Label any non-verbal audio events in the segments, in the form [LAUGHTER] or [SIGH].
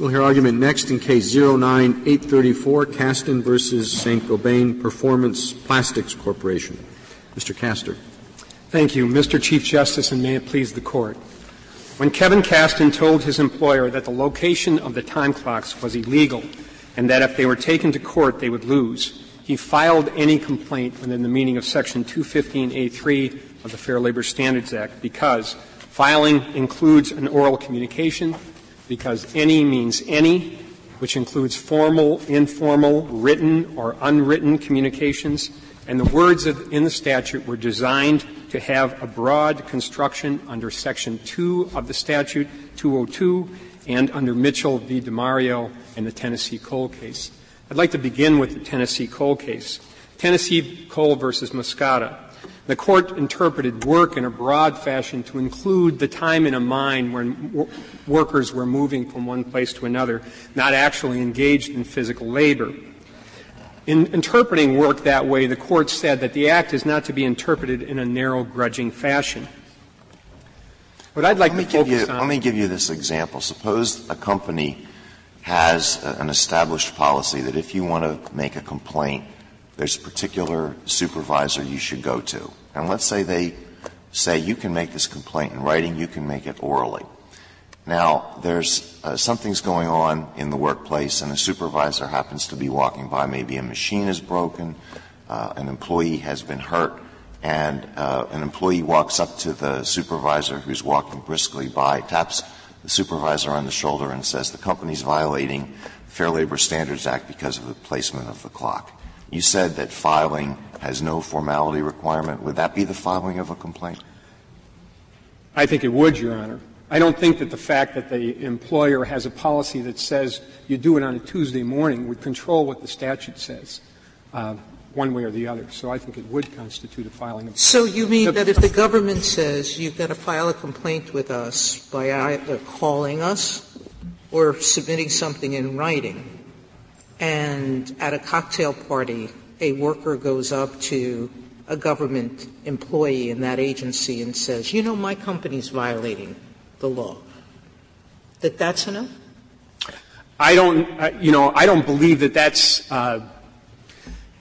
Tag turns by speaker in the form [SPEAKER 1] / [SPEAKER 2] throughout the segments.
[SPEAKER 1] We'll hear argument next in case 09834, Kasten versus St. Gobain Performance Plastics Corporation. Mr. Kaster.
[SPEAKER 2] Thank you, Mr. Chief Justice, and may it please the court. When Kevin Kasten told his employer that the location of the time clocks was illegal and that if they were taken to court they would lose, he filed any complaint within the meaning of Section 215A3 of the Fair Labor Standards Act because filing includes an oral communication, because any means any, which includes formal, informal, written, or unwritten communications, and the words in the statute were designed to have a broad construction under Section 2 of the statute, 202, and under Mitchell v. DeMario and the Tennessee Coal case. I'd like to begin with the Tennessee Coal case. Tennessee Coal versus Muscoda. The court interpreted work in a broad fashion to include the time in a mine when w- workers were moving from one place to another, not actually engaged in physical labor. In interpreting work that way, the court said that the act is not to be interpreted in a narrow, grudging fashion. What I'd like
[SPEAKER 3] let
[SPEAKER 2] to focus
[SPEAKER 3] you,
[SPEAKER 2] on.
[SPEAKER 3] Let me give you this example. Suppose a company has an established policy that if you want to make a complaint, there's a particular supervisor you should go to. And let's say they say you can make this complaint in writing, you can make it orally. Now, there's uh, something's going on in the workplace, and a supervisor happens to be walking by. Maybe a machine is broken, uh, an employee has been hurt, and uh, an employee walks up to the supervisor who's walking briskly by, taps the supervisor on the shoulder, and says, "The company's violating Fair Labor Standards Act because of the placement of the clock." You said that filing has no formality requirement. Would that be the filing of a complaint?
[SPEAKER 2] I think it would, Your Honor. I don't think that the fact that the employer has a policy that says you do it on a Tuesday morning would control what the statute says, uh, one way or the other. So I think it would constitute a filing of.
[SPEAKER 4] So you mean that if the government says you've got to file a complaint with us by either calling us or submitting something in writing, and at a cocktail party a worker goes up to a government employee in that agency and says, you know, my company's violating the law, that that's enough?
[SPEAKER 2] I don't, you know, I don't believe that that's, uh,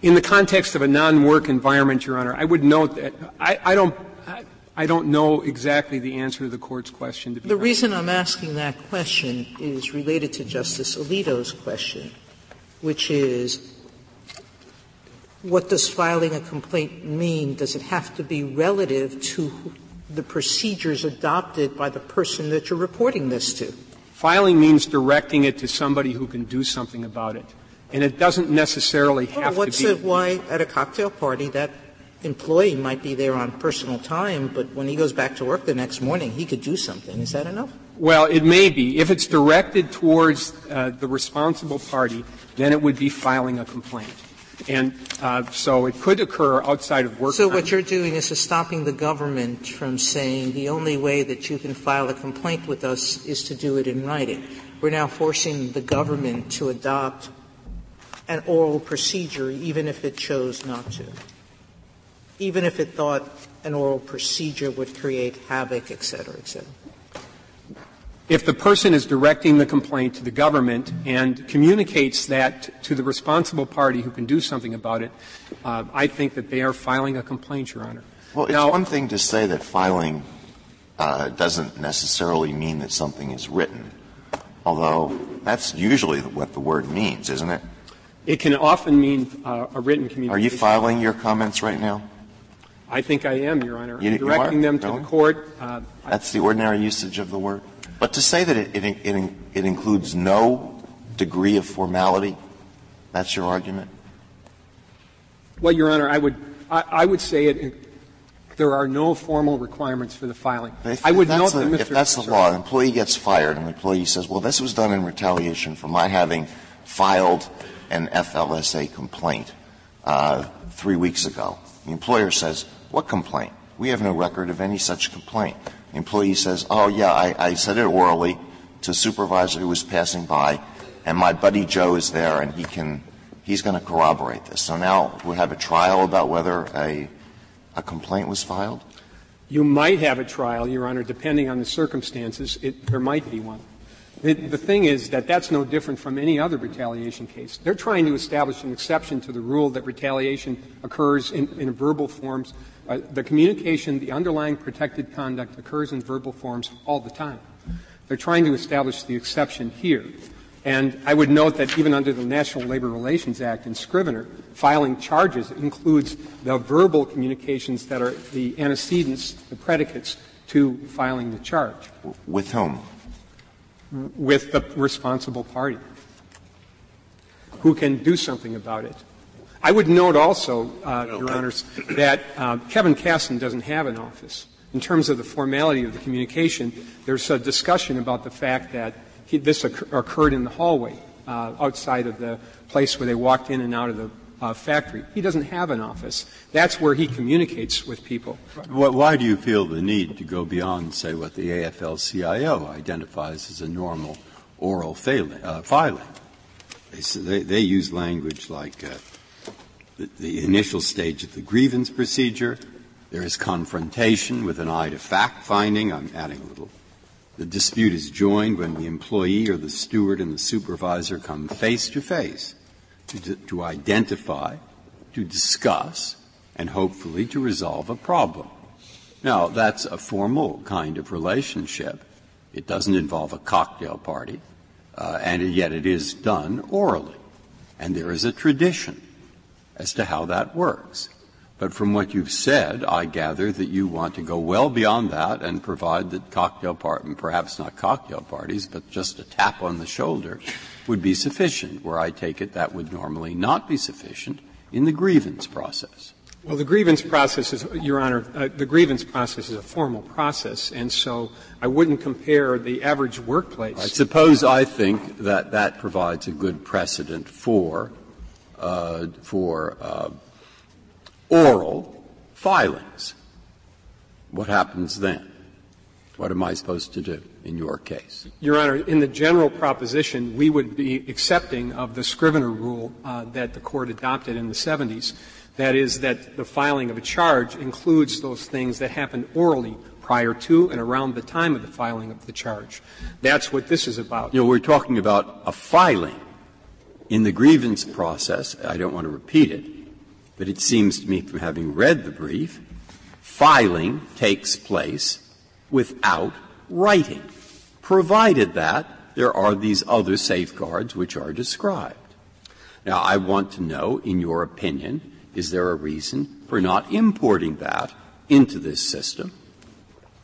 [SPEAKER 2] in the context of a non-work environment, Your Honor, I would note that I, I don't, I, I don't know exactly the answer to the court's question.
[SPEAKER 4] the reason I'm asking that question is related to Justice Alito's question, which is what does filing a complaint mean? Does it have to be relative to the procedures adopted by the person that you're reporting this to?
[SPEAKER 2] Filing means directing it to somebody who can do something about it. And it doesn't necessarily have
[SPEAKER 4] well,
[SPEAKER 2] to
[SPEAKER 4] be. What's why at a cocktail party that employee might be there on personal time, but when he goes back to work the next morning, he could do something. Is that enough?
[SPEAKER 2] Well, it may be. If it's directed towards uh, the responsible party, then it would be filing a complaint. And uh, so it could occur outside of work.
[SPEAKER 4] So
[SPEAKER 2] time.
[SPEAKER 4] what you're doing is stopping the government from saying the only way that you can file a complaint with us is to do it in writing. We're now forcing the government to adopt an oral procedure, even if it chose not to, even if it thought an oral procedure would create havoc, et cetera, et cetera
[SPEAKER 2] if the person is directing the complaint to the government and communicates that to the responsible party who can do something about it, uh, I think that they are filing a complaint, Your Honor.
[SPEAKER 3] Well, it's now, one thing to say that filing uh, doesn't necessarily mean that something is written, although that's usually what the word means, isn't it?
[SPEAKER 2] It can often mean uh, a written communication.
[SPEAKER 3] Are you filing your comments right now?
[SPEAKER 2] I think I am, Your Honor.
[SPEAKER 3] You,
[SPEAKER 2] directing
[SPEAKER 3] you
[SPEAKER 2] them to
[SPEAKER 3] really?
[SPEAKER 2] the court. Uh,
[SPEAKER 3] that's the ordinary usage of the word? But to say that it, it, it, it includes no degree of formality, that's your argument?
[SPEAKER 2] Well, Your Honor, I would, I, I would say it, there are no formal requirements for the filing.
[SPEAKER 3] If,
[SPEAKER 2] I would
[SPEAKER 3] note
[SPEAKER 2] that Mr.
[SPEAKER 3] If that's the law, an employee gets fired and the employee says, well, this was done in retaliation for my having filed an FLSA complaint uh, three weeks ago. The employer says, what complaint? We have no record of any such complaint. Employee says, oh yeah, I, I said it orally to a supervisor who was passing by, and my buddy Joe is there and he can, he's going to corroborate this. So now we have a trial about whether a, a complaint was filed?
[SPEAKER 2] You might have a trial, Your Honor, depending on the circumstances. It, there might be one. The, the, thing is that that's no different from any other retaliation case. They're trying to establish an exception to the rule that retaliation occurs in, in verbal forms. Uh, the communication, the underlying protected conduct occurs in verbal forms all the time. They're trying to establish the exception here. And I would note that even under the National Labor Relations Act in Scrivener, filing charges includes the verbal communications that are the antecedents, the predicates to filing the charge.
[SPEAKER 3] With whom?
[SPEAKER 2] With the responsible party who can do something about it. I would note also, uh, Your Honors, that uh, Kevin Kasten doesn't have an office. In terms of the formality of the communication, there's a discussion about the fact that he, this occur, occurred in the hallway uh, outside of the place where they walked in and out of the uh, factory. He doesn't have an office. That's where he communicates with people.
[SPEAKER 5] Why do you feel the need to go beyond, say, what the AFL-CIO identifies as a normal oral failing, uh, filing? They, they, they, use language like uh, the, initial stage of the grievance procedure. There is confrontation with an eye to fact finding. I'm adding a little the dispute is joined when the employee or the steward and the supervisor come face to face to, to identify, to discuss, and hopefully to resolve a problem. Now, that's a formal kind of relationship. It doesn't involve a cocktail party, uh, and yet it is done orally. And there is a tradition as to how that works. But from what you've said, I gather that you want to go well beyond that and provide that cocktail party, perhaps not cocktail parties, but just a tap on the shoulder would be sufficient, where I take it that would normally not be sufficient in the grievance process.
[SPEAKER 2] Well, the grievance process is, Your Honor, uh, the grievance process is a formal process, and so I wouldn't compare the average workplace.
[SPEAKER 5] I suppose I think that that provides a good precedent for, uh, for uh, oral filings. What happens then? What am I supposed to do in your case?
[SPEAKER 2] Your Honor, in the general proposition, we would be accepting of the Scrivener rule uh, that the court adopted in the 70s. That is, that the filing of a charge includes those things that happen orally prior to and around the time of the filing of the charge. That's what this is about.
[SPEAKER 5] You know, we're talking about a filing. In the grievance process, I don't want to repeat it, but it seems to me from having read the brief, filing takes place without writing, provided that there are these other safeguards which are described. Now, I want to know, in your opinion, is there a reason for not importing that into this system?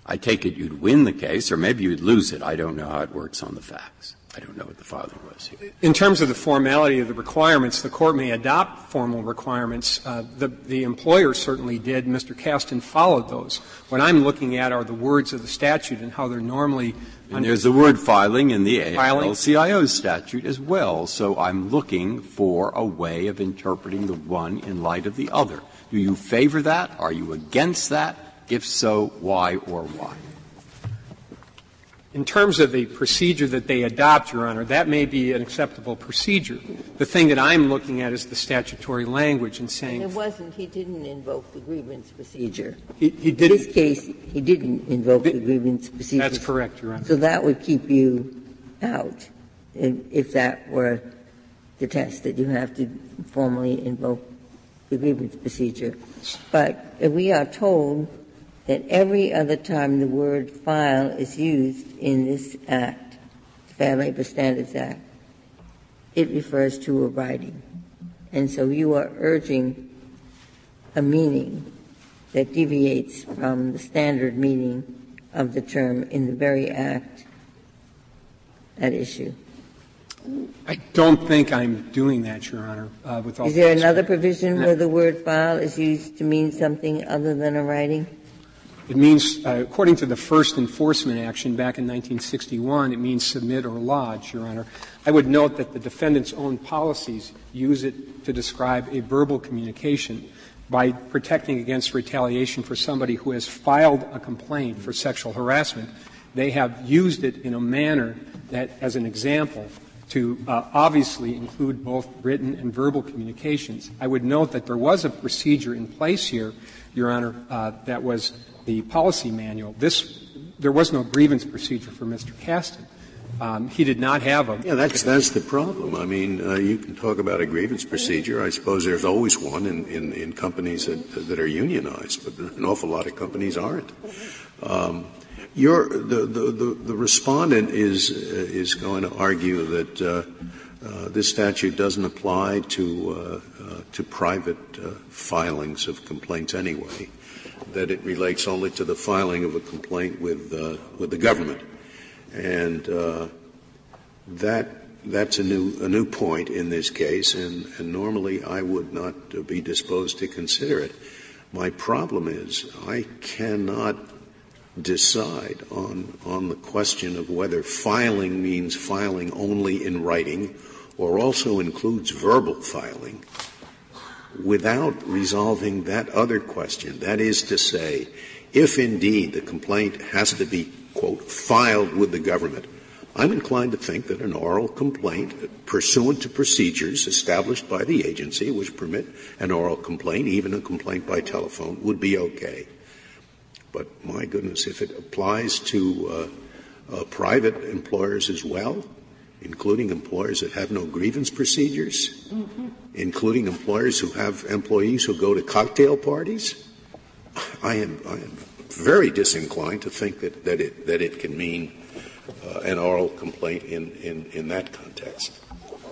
[SPEAKER 5] I take it you'd win the case, or maybe you'd lose it. I don't know how it works on the facts. I don't know what the filing was here.
[SPEAKER 2] In terms of the formality of the requirements, the court may adopt formal requirements. Uh, the, the employer certainly did. Mr. Kasten followed those. What I'm looking at are the words of the statute and how they're normally.
[SPEAKER 5] And there's the word filing in the AFL-CIO statute as well. So I'm looking for a way of interpreting the one in light of the other. Do you favor that? Are you against that? If so, why or why?
[SPEAKER 2] In terms of the procedure that they adopt, Your Honor, that may be an acceptable procedure. The thing that I'm looking at is the statutory language and saying.
[SPEAKER 6] And it wasn't, he didn't invoke the grievance procedure.
[SPEAKER 2] He, he did.
[SPEAKER 6] In this case, he didn't invoke the, the grievance procedure.
[SPEAKER 2] That's correct, Your Honor.
[SPEAKER 6] So that would keep you out if, if that were the test, that you have to formally invoke the grievance procedure. But we are told that every other time the word file is used in this act, the Fair Labor Standards Act, it refers to a writing. And so you are urging a meaning that deviates from the standard meaning of the term in the very act at issue.
[SPEAKER 2] I don't think I'm doing that, Your Honor. Uh, with all
[SPEAKER 6] is there another provision where the word file is used to mean something other than a writing?
[SPEAKER 2] It means, uh, according to the first enforcement action back in 1961, it means submit or lodge, Your Honor. I would note that the defendant's own policies use it to describe a verbal communication by protecting against retaliation for somebody who has filed a complaint for sexual harassment. They have used it in a manner that, as an example, to uh, obviously include both written and verbal communications. I would note that there was a procedure in place here, Your Honor, uh, that was the policy manual, this, there was no grievance procedure for Mr. Kasten. Um, he did not have a.
[SPEAKER 7] Yeah, that's that's the problem. I mean, uh, you can talk about a grievance procedure. I suppose there's always one in, in, in companies that that are unionized, but an awful lot of companies aren't. Um, your, the, the, the, the, respondent is, uh, is going to argue that uh, uh, this statute doesn't apply to, uh, uh, to private filings of complaints anyway, that it relates only to the filing of a complaint with, uh, with the government. And uh, that, that's a new, a new point in this case, and, and normally I would not be disposed to consider it. My problem is I cannot decide on, on the question of whether filing means filing only in writing or also includes verbal filing without resolving that other question. That is to say, if indeed the complaint has to be, quote, filed with the government, I'm inclined to think that an oral complaint pursuant to procedures established by the agency which permit an oral complaint, even a complaint by telephone, would be okay. But my goodness, if it applies to uh, uh, private employers as well, including employers that have no grievance procedures, mm-hmm. including employers who have employees who go to cocktail parties, I am, I am very disinclined to think that, that, it, that it can mean uh, an oral complaint in, in, in that context.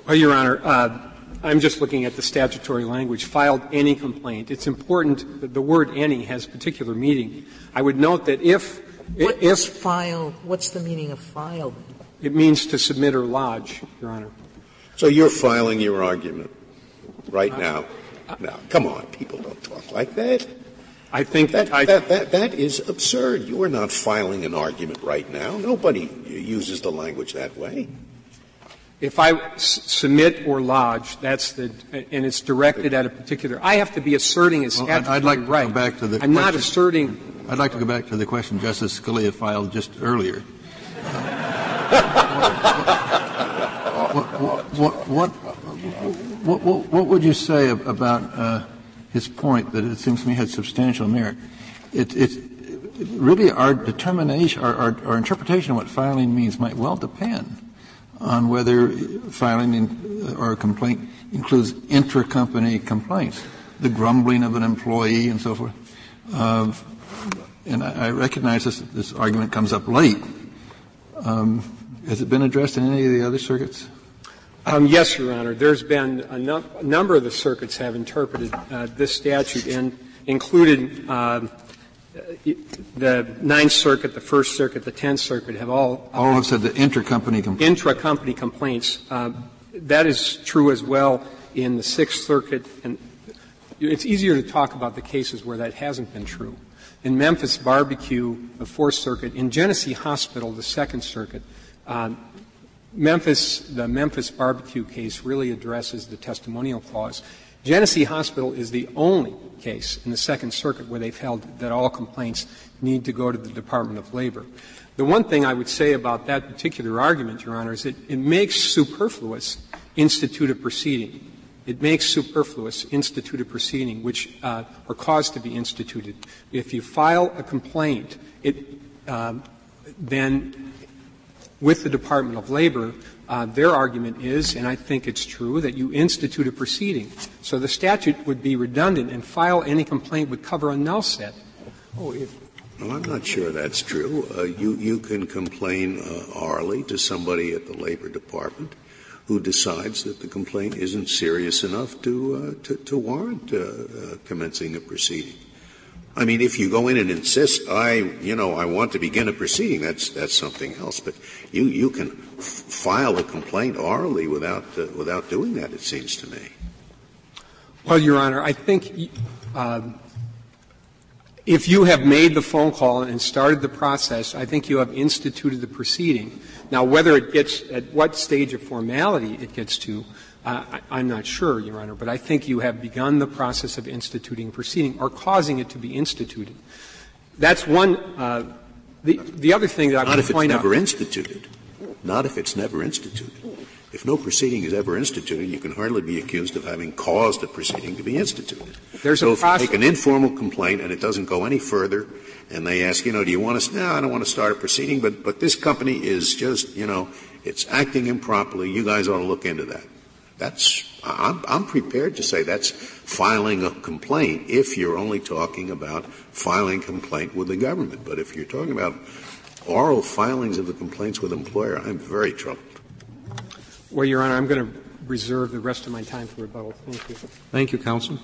[SPEAKER 2] Well, Your Honor, uh, I'm just looking at the statutory language, filed any complaint. It's important that the word any has particular meaning. I would note that if,
[SPEAKER 4] what if filed, what's the meaning of filed?
[SPEAKER 2] It means to submit or lodge, Your Honor.
[SPEAKER 7] So you're filing your argument right now. Uh, now, come on, people don't talk like that.
[SPEAKER 2] I think
[SPEAKER 7] that,
[SPEAKER 2] I,
[SPEAKER 7] that, that, that is absurd. You are not filing an argument right now. Nobody uses the language that way.
[SPEAKER 2] If I s- submit or lodge, that's the, and it's directed at a particular, I have to be asserting a statutory
[SPEAKER 8] well, I'd like to
[SPEAKER 2] right.
[SPEAKER 8] go back to the
[SPEAKER 2] I'm
[SPEAKER 8] question,
[SPEAKER 2] not asserting.
[SPEAKER 8] I'd like to go back to the question Justice Scalia filed just earlier. What, what, what, what, would you say about uh, his point that it seems to me had substantial merit? It, it, really our determination, our, our, our interpretation of what filing means might well depend on whether filing in, or a complaint includes intra-company complaints, the grumbling of an employee and so forth. Uh, and I, I recognize this, this, argument comes up late. Um, has it been addressed in any of the other circuits?
[SPEAKER 2] Um, yes, Your Honor. There's been a, num- a, number of the circuits have interpreted uh, this statute and included uh, the Ninth Circuit, the First Circuit, the Tenth Circuit have all
[SPEAKER 8] all have said the intercompany complaints.
[SPEAKER 2] Intra-company complaints. Uh, that is true as well in the Sixth Circuit, and it's easier to talk about the cases where that hasn't been true. In Memphis Barbecue, the Fourth Circuit, in Genesee Hospital, the Second Circuit, uh, Memphis, the Memphis Barbecue case really addresses the testimonial clause. Genesee Hospital is the only case in the Second Circuit where they've held that all complaints need to go to the Department of Labor. The one thing I would say about that particular argument, Your Honor, is that it makes superfluous institute a proceeding. It makes superfluous institute a proceeding, which uh, are caused to be instituted. If you file a complaint, it uh, then with the Department of Labor, uh, their argument is, and I think it's true, that you institute a proceeding. So the statute would be redundant, and file any complaint would cover a null set.
[SPEAKER 7] Oh, if, well, I'm not sure that's true. Uh, you you can complain uh, orally to somebody at the Labor Department who decides that the complaint isn't serious enough to uh, to, to, warrant uh, uh, commencing a proceeding. I mean, if you go in and insist, I, you know, I want to begin a proceeding, that's, that's something else. But you, you can f- file a complaint orally without, uh, without doing that, it seems to me.
[SPEAKER 2] Well, Your Honor, I think uh, if you have made the phone call and started the process, I think you have instituted the proceeding. Now, whether it gets at what stage of formality it gets to, uh, I, am not sure, Your Honor, but I think you have begun the process of instituting proceeding or causing it to be instituted. That's one. Uh, the, the other thing that I
[SPEAKER 7] not
[SPEAKER 2] would
[SPEAKER 7] if it's never
[SPEAKER 2] out,
[SPEAKER 7] instituted. Not if it's never instituted. If no proceeding is ever instituted, you can hardly be accused of having caused a proceeding to be instituted.
[SPEAKER 2] There's
[SPEAKER 7] so
[SPEAKER 2] a
[SPEAKER 7] if you make an informal complaint and it doesn't go any further, and they ask, you know, do you want to? No, I don't want to start a proceeding, but but this company is just, you know, it's acting improperly. You guys ought to look into that. That's I'm, I'm prepared to say that's filing a complaint if you're only talking about filing complaint with the government. But if you're talking about oral filings of the complaints with employer, I'm very troubled.
[SPEAKER 2] Well, Your Honor, I'm going to reserve the rest of my time for rebuttal. Thank you.
[SPEAKER 1] Thank you, counsel.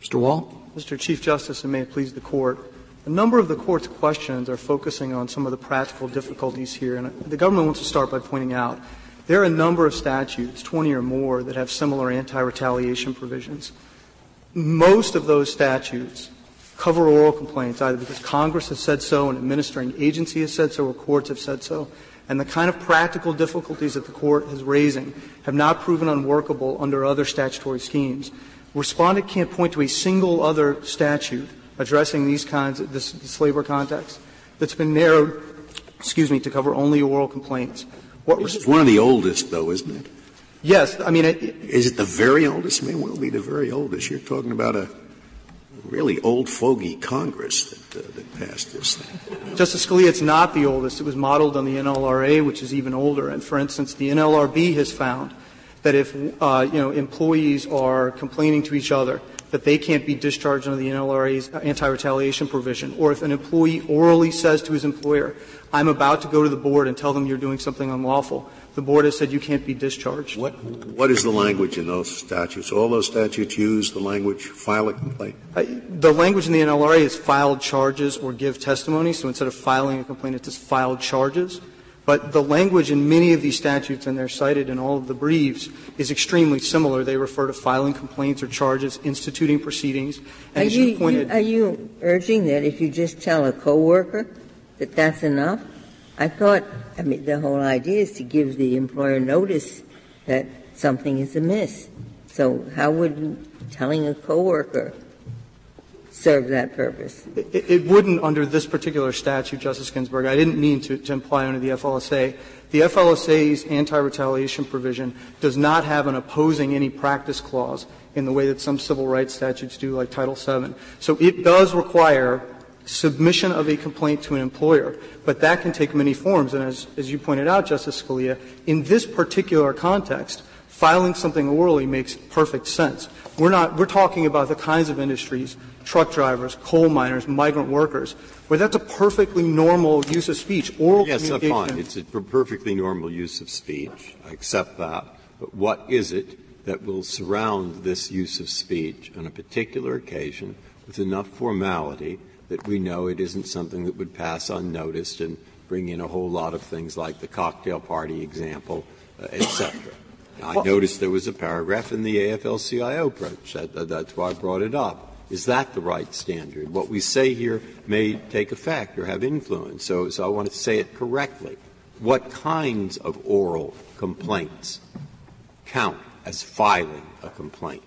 [SPEAKER 1] Mr. Wall?
[SPEAKER 9] Mr. Chief Justice, and may it please the Court, a number of the Court's questions are focusing on some of the practical difficulties here, and the government wants to start by pointing out there are a number of statutes, 20 or more, that have similar anti-retaliation provisions. Most of those statutes cover oral complaints, either because Congress has said so, an administering agency has said so, or courts have said so, and the kind of practical difficulties that the Court is raising have not proven unworkable under other statutory schemes. Respondent can't point to a single other statute addressing these kinds of this, this labor context that's been narrowed, excuse me, to cover only oral complaints. What
[SPEAKER 7] It's one of the oldest, though, isn't it?
[SPEAKER 9] Yes, I mean, it,
[SPEAKER 7] Is it the very oldest? It may well be the very oldest. You're talking about a really old fogey Congress that, uh, that passed this thing.
[SPEAKER 9] Justice Scalia, it's not the oldest. It was modeled on the NLRA, which is even older. And for instance, the NLRB has found that if uh, you know employees are complaining to each other that they can't be discharged under the NLRA's anti-retaliation provision, or if an employee orally says to his employer, "I'm about to go to the board and tell them you're doing something unlawful," the board has said you can't be discharged.
[SPEAKER 7] What, what is the language in those statutes? All those statutes use the language file a complaint.
[SPEAKER 9] Uh, the language in the NLRA is filed charges or give testimony. So instead of filing a complaint, it says filed charges. But the language in many of these statutes, and they're cited in all of the briefs, is extremely similar. They refer to filing complaints or charges, instituting proceedings. And
[SPEAKER 6] Are
[SPEAKER 9] as you,
[SPEAKER 6] you,
[SPEAKER 9] pointed,
[SPEAKER 6] are you urging that if you just tell a coworker that that's enough? I thought, I mean, the whole idea is to give the employer notice that something is amiss. So how would telling a coworker serve that purpose?
[SPEAKER 9] it, wouldn't under this particular statute, Justice Ginsburg. I didn't mean to, to imply under the FLSA. The FLSA's anti-retaliation provision does not have an opposing any practice clause in the way that some civil rights statutes do, like Title VII. So it does require submission of a complaint to an employer, but that can take many forms. And as, as you pointed out, Justice Scalia, in this particular context, filing something orally makes perfect sense. We're not, we're talking about the kinds of industries, truck drivers, coal miners, migrant workers, where that's a perfectly normal use of speech. Oral
[SPEAKER 5] Yes,
[SPEAKER 9] communication.
[SPEAKER 5] fine. It's a perfectly normal use of speech. I accept that. But what is it that will surround this use of speech on a particular occasion with enough formality that we know it isn't something that would pass unnoticed and bring in a whole lot of things like the cocktail party example, uh, et cetera? I noticed there was a paragraph in the AFL-CIO approach. That, that, that's why I brought it up. Is that the right standard? What we say here may take effect or have influence. So, so I want to say it correctly. What kinds of oral complaints count as filing a complaint?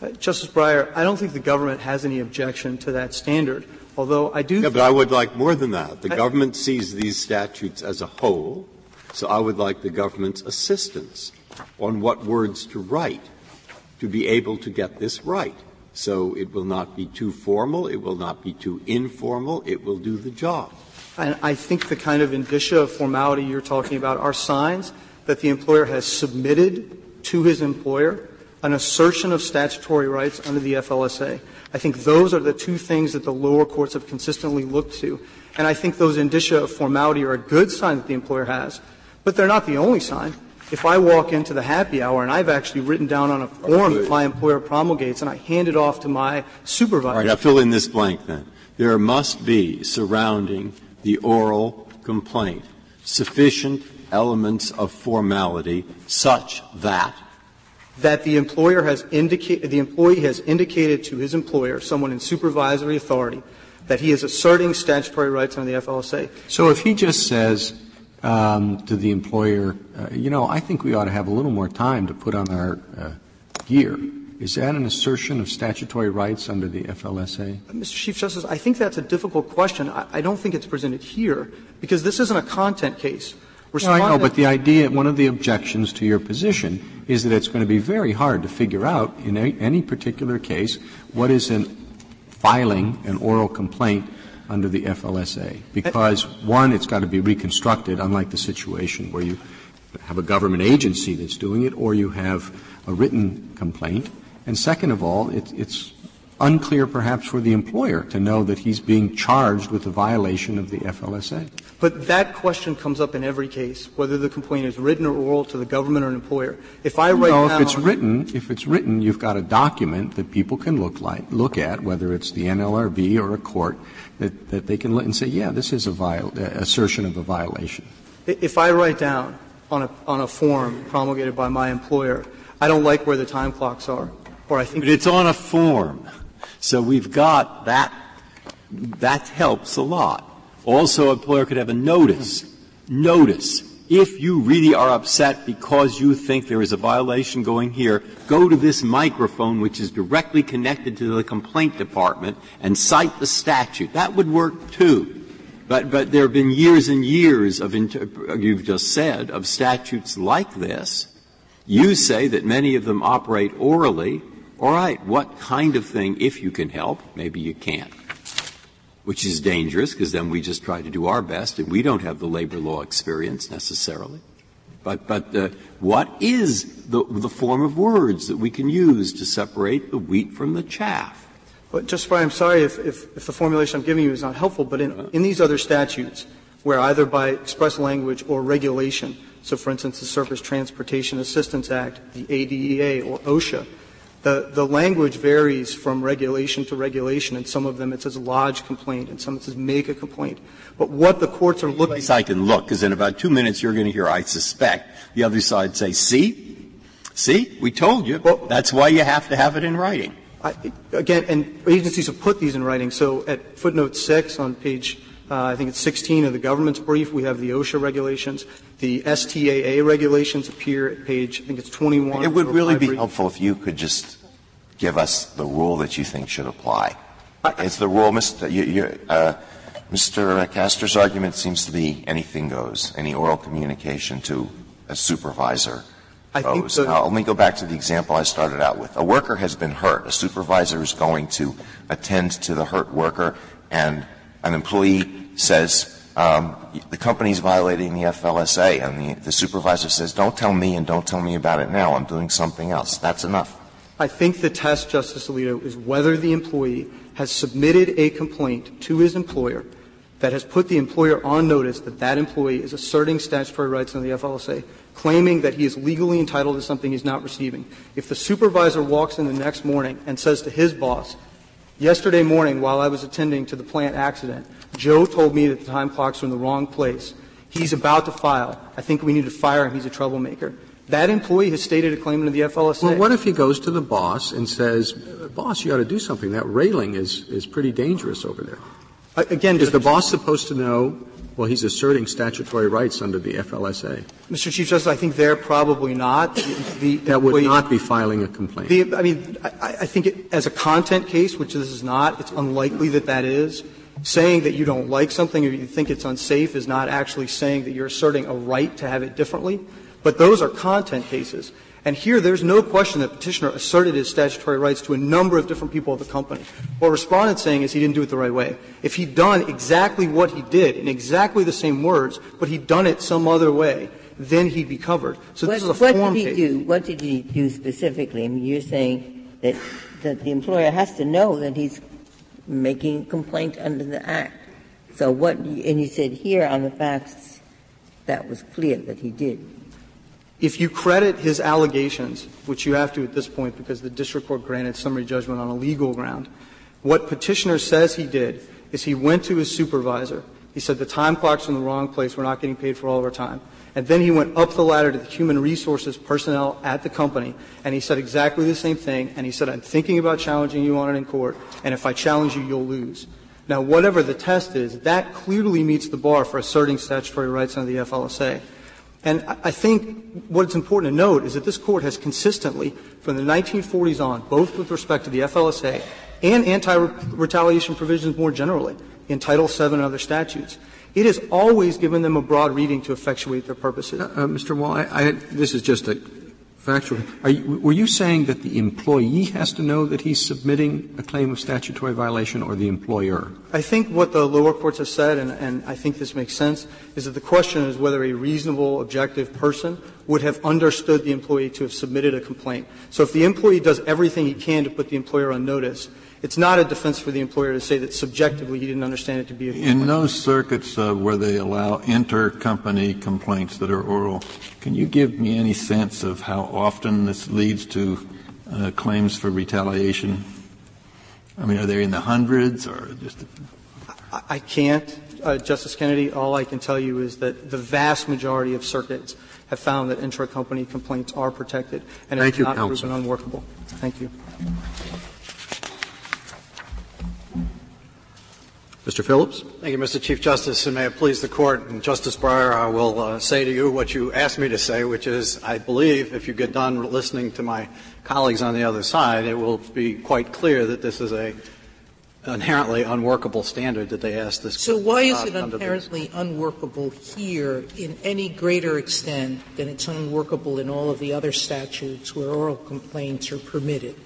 [SPEAKER 9] Uh, Justice Breyer, I don't think the government has any objection to that standard, although I do
[SPEAKER 5] Yeah, but I would like more than that. The
[SPEAKER 9] I-
[SPEAKER 5] government sees these statutes as a whole, so I would like the government's assistance on what words to write to be able to get this right. So it will not be too formal, it will not be too informal, it will do the job.
[SPEAKER 9] And I think the kind of indicia of formality you're talking about are signs that the employer has submitted to his employer an assertion of statutory rights under the FLSA. I think those are the two things that the lower courts have consistently looked to. And I think those indicia of formality are a good sign that the employer has, but they're not the only sign. If I walk into the happy hour and I've actually written down on a form that my employer promulgates and I hand it off to my supervisor.
[SPEAKER 5] All right, now fill in this blank then. There must be surrounding the oral complaint sufficient elements of formality such that
[SPEAKER 9] that the employer has indicated, the employee has indicated to his employer, someone in supervisory authority, that he is asserting statutory rights under the FLSA.
[SPEAKER 8] So if he just says,
[SPEAKER 1] um, to the employer, uh, you know, I think we ought to have a little more time to put on our uh, gear. Is that an assertion of statutory rights under the FLSA?
[SPEAKER 9] Mr. Chief Justice, I think that's a difficult question. I, I don't think it's presented here because this isn't a content case.
[SPEAKER 1] No, I know, but the idea, one of the objections to your position is that it's going to be very hard to figure out in a, any particular case what is an filing an oral complaint under the FLSA. Because, one, it's got to be reconstructed, unlike the situation where you have a government agency that's doing it or you have a written complaint. And second of all, it, it's unclear perhaps for the employer to know that he's being charged with a violation of the FLSA.
[SPEAKER 9] But that question comes up in every case, whether the complaint is written or oral to the government or an employer. If I write
[SPEAKER 1] no,
[SPEAKER 9] down,
[SPEAKER 1] if it's written, if it's written, you've got a document that people can look like, look at, whether it's the NLRB or a court, that, that they can look and say, yeah, this is a viol- uh, assertion of a violation.
[SPEAKER 9] If I write down on a, on a form promulgated by my employer, I don't like where the time clocks are, or I think.
[SPEAKER 5] But it's on a form. So we've got that, that helps a lot. Also, an employer could have a notice, notice. If you really are upset because you think there is a violation going here, go to this microphone which is directly connected to the complaint department and cite the statute. That would work too. But, but there have been years and years of, inter- you've just said, of statutes like this. You say that many of them operate orally. All right, what kind of thing, if you can help, maybe you can't, which is dangerous because then we just try to do our best and we don't have the labor law experience necessarily. But, but uh, what is the, the form of words that we can use to separate the wheat from the chaff?
[SPEAKER 9] But Justice Breyer, I'm sorry if, if, if, the formulation I'm giving you is not helpful, but in, in these other statutes, where either by express language or regulation, so for instance the Surface Transportation Assistance Act, the ADEA, or OSHA, the, the language varies from regulation to regulation. and some of them it says lodge complaint, and some it says make a complaint. But what the courts are looking
[SPEAKER 5] at. I can look, because in about two minutes you're going to hear, I suspect, the other side say, see? See? We told you. Well, That's why you have to have it in writing.
[SPEAKER 9] I, again, and agencies have put these in writing. So at footnote 6 on page, uh, I think it's 16 of the government's brief, we have the OSHA regulations. The STAA regulations appear at page, I think it's 21.
[SPEAKER 3] It would really be helpful if you could just give us the rule that you think should apply. Is the rule, Mr. You, you, uh, Mr. Kaster's argument seems to be anything goes, any oral communication to a supervisor
[SPEAKER 9] I
[SPEAKER 3] goes.
[SPEAKER 9] think
[SPEAKER 3] now, let me go back to the example I started out with. A worker has been hurt. A supervisor is going to attend to the hurt worker, and an employee says, um, the company's violating the FLSA, and the, the supervisor says, don't tell me and don't tell me about it now. I'm doing something else. That's enough.
[SPEAKER 9] I think the test, Justice Alito, is whether the employee has submitted a complaint to his employer that has put the employer on notice that that employee is asserting statutory rights under the FLSA, claiming that he is legally entitled to something he's not receiving. If the supervisor walks in the next morning and says to his boss, yesterday morning while I was attending to the plant accident, Joe told me that the time clocks are in the wrong place. He's about to file. I think we need to fire him. He's a troublemaker. That employee has stated a claim under the FLSA.
[SPEAKER 1] Well, what if he goes to the boss and says, boss, you ought to do something. That railing is, is pretty dangerous over there.
[SPEAKER 9] Again,
[SPEAKER 1] is the boss supposed to know? Well, he's asserting statutory rights under the FLSA.
[SPEAKER 9] Mr. Chief Justice, I think they're probably not. The,
[SPEAKER 1] the that would not be filing a complaint.
[SPEAKER 9] The, I mean, I, I think it, as a content case, which this is not, it's unlikely that that is saying that you don't like something or you think it's unsafe is not actually saying that you're asserting a right to have it differently. But those are content cases. And here, there's no question that Petitioner asserted his statutory rights to a number of different people of the company. What Respondent's saying is he didn't do it the right way. If he'd done exactly what he did in exactly the same words, but he'd done it some other way, then he'd be covered. So this is a
[SPEAKER 6] what
[SPEAKER 9] form
[SPEAKER 6] did he
[SPEAKER 9] case.
[SPEAKER 6] do? What did he do specifically? I mean, you're saying that, that the employer has to know that he's making a complaint under the Act. So what, and you said here on the facts, that was clear that he did.
[SPEAKER 9] If you credit his allegations, which you have to at this point because the district court granted summary judgment on a legal ground, what Petitioner says he did is he went to his supervisor. He said the time clock's in the wrong place. We're not getting paid for all of our time. And then he went up the ladder to the human resources personnel at the company, and he said exactly the same thing. And he said, I'm thinking about challenging you on it in court, and if I challenge you, you'll lose. Now, whatever the test is, that clearly meets the bar for asserting statutory rights under the FLSA. And I think what's important to note is that this Court has consistently, from the 1940s on, both with respect to the FLSA and anti-retaliation provisions more generally, in Title VII and other statutes, it has always given them a broad reading to effectuate their purposes.
[SPEAKER 1] Uh, Mr. Wall, this is just a factual. You, were you saying that the employee has to know that he's submitting a claim of statutory violation or the employer?
[SPEAKER 9] I think what the lower courts have said, and, and I think this makes sense, is that the question is whether a reasonable, objective person would have understood the employee to have submitted a complaint. So if the employee does everything he can to put the employer on notice, it's not a defense for the employer to say that subjectively he didn't understand it to be a complaint.
[SPEAKER 8] In those circuits uh, where they allow inter-company complaints that are oral, can you give me any sense of how often this leads to uh, claims for retaliation? I mean, are they in the hundreds or just?
[SPEAKER 9] I can't, uh, Justice Kennedy. All I can tell you is that the vast majority of circuits have found that intra-company complaints are protected and
[SPEAKER 1] Thank
[SPEAKER 9] it's
[SPEAKER 1] you,
[SPEAKER 9] not
[SPEAKER 1] counsel.
[SPEAKER 9] proven unworkable. Thank you.
[SPEAKER 1] Mr. Phillips?
[SPEAKER 10] Thank you, Mr. Chief Justice, and may it please the Court. And Justice Breyer, I will uh, say to you what you asked me to say, which is I believe if you get done listening to my colleagues on the other side, it will be quite clear that this is a inherently unworkable standard that they asked this.
[SPEAKER 4] So why is it inherently unworkable here in any greater extent than it's unworkable in all of the other statutes where oral complaints are permitted?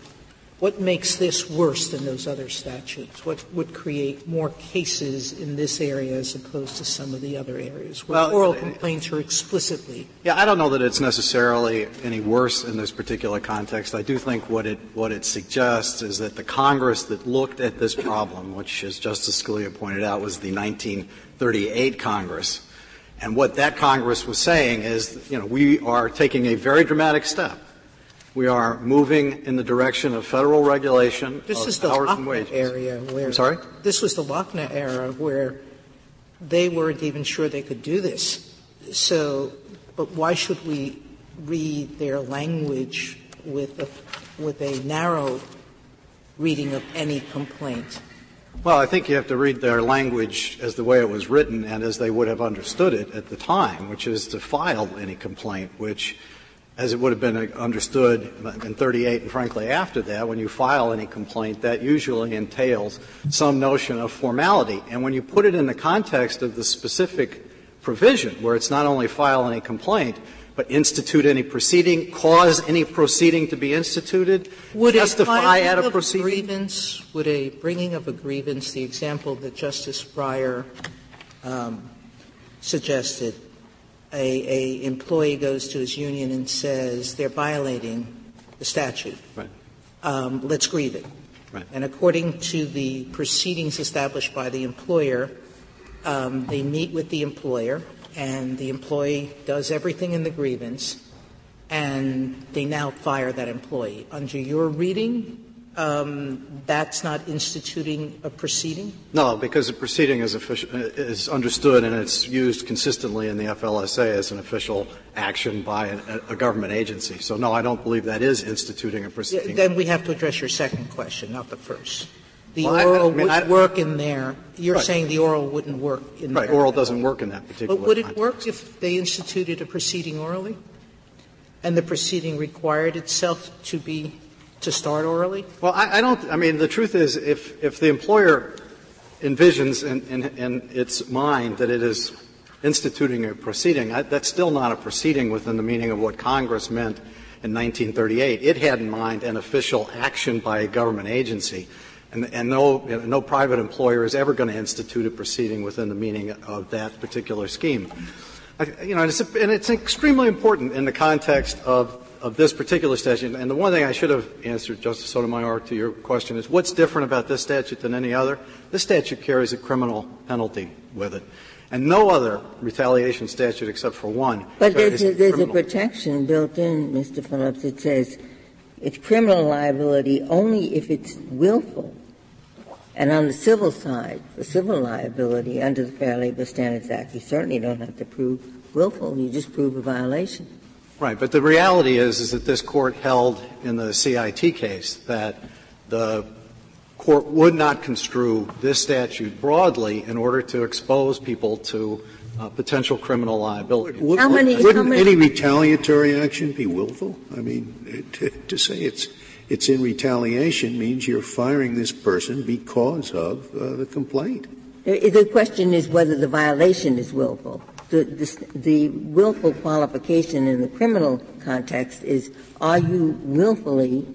[SPEAKER 4] What makes this worse than those other statutes? What would create more cases in this area as opposed to some of the other areas where well, oral complaints are explicitly?
[SPEAKER 10] Yeah, I don't know that it's necessarily any worse in this particular context. I do think what it what it suggests is that the Congress that looked at this problem, which, as Justice Scalia pointed out, was the 1938 Congress, and what that Congress was saying is, you know, we are taking a very dramatic step we are moving in the direction of federal regulation
[SPEAKER 4] this
[SPEAKER 10] of
[SPEAKER 4] is the
[SPEAKER 10] hours
[SPEAKER 4] Lochner
[SPEAKER 10] and wages.
[SPEAKER 4] Area where
[SPEAKER 10] I'm sorry.
[SPEAKER 4] This was the Lochner era where they weren't even sure they could do this. So, but why should we read their language with a, with a narrow reading of any complaint?
[SPEAKER 10] Well, I think you have to read their language as the way it was written and as they would have understood it at the time, which is to file any complaint, which as it would have been understood in 38 and frankly after that, when you file any complaint, that usually entails some notion of formality. And when you put it in the context of the specific provision, where it's not only file any complaint, but institute any proceeding, cause any proceeding to be instituted,
[SPEAKER 4] would
[SPEAKER 10] testify
[SPEAKER 4] at
[SPEAKER 10] a proceeding.
[SPEAKER 4] Grievance, would a bringing of a grievance, the example that Justice Breyer um, suggested, a, a employee goes to his union and says they're violating the statute.
[SPEAKER 10] Right.
[SPEAKER 4] Um, let's grieve it.
[SPEAKER 10] Right.
[SPEAKER 4] And according to the proceedings established by the employer, um, they meet with the employer, and the employee does everything in the grievance, and they now fire that employee. Under your reading, um, that's not instituting a proceeding?
[SPEAKER 10] No, because a proceeding is, official, is understood and it's used consistently in the FLSA as an official action by a, a government agency. So, no, I don't believe that is instituting a proceeding.
[SPEAKER 4] Then we have to address your second question, not the first. The
[SPEAKER 10] well,
[SPEAKER 4] oral
[SPEAKER 10] I, I mean,
[SPEAKER 4] would
[SPEAKER 10] I,
[SPEAKER 4] work in there. You're
[SPEAKER 10] right.
[SPEAKER 4] saying the oral wouldn't work in
[SPEAKER 10] right,
[SPEAKER 4] there.
[SPEAKER 10] oral doesn't work in that particular
[SPEAKER 4] But would it
[SPEAKER 10] context.
[SPEAKER 4] work if they instituted a proceeding orally? And the proceeding required itself to be to start orally?
[SPEAKER 10] Well, I, I don't. I mean, the truth is, if if the employer envisions in, in, in its mind that it is instituting a proceeding, I, that's still not a proceeding within the meaning of what Congress meant in 1938. It had in mind an official action by a government agency. And, and no, you know, no private employer is ever going to institute a proceeding within the meaning of that particular scheme. I, you know, and it's, and it's extremely important in the context of of this particular statute, and the one thing I should have answered, Justice Sotomayor, to your question is what's different about this statute than any other? This statute carries a criminal penalty with it. And no other retaliation statute except for one.
[SPEAKER 6] But there's a, there's a protection built in, Mr. Phillips. It says it's criminal liability only if it's willful. And on the civil side, the civil liability under the Fair Labor Standards Act, you certainly don't have to prove willful. You just prove a violation.
[SPEAKER 10] Right, but the reality is, is that this court held in the CIT case that the court would not construe this statute broadly in order to expose people to uh, potential criminal liability.
[SPEAKER 6] How many,
[SPEAKER 7] Wouldn't
[SPEAKER 6] how many,
[SPEAKER 7] any retaliatory action be willful? I mean, to, to say it's it's in retaliation means you're firing this person because of uh, the complaint.
[SPEAKER 6] The question is whether the violation is willful. The, the, willful qualification in the criminal context is are you willfully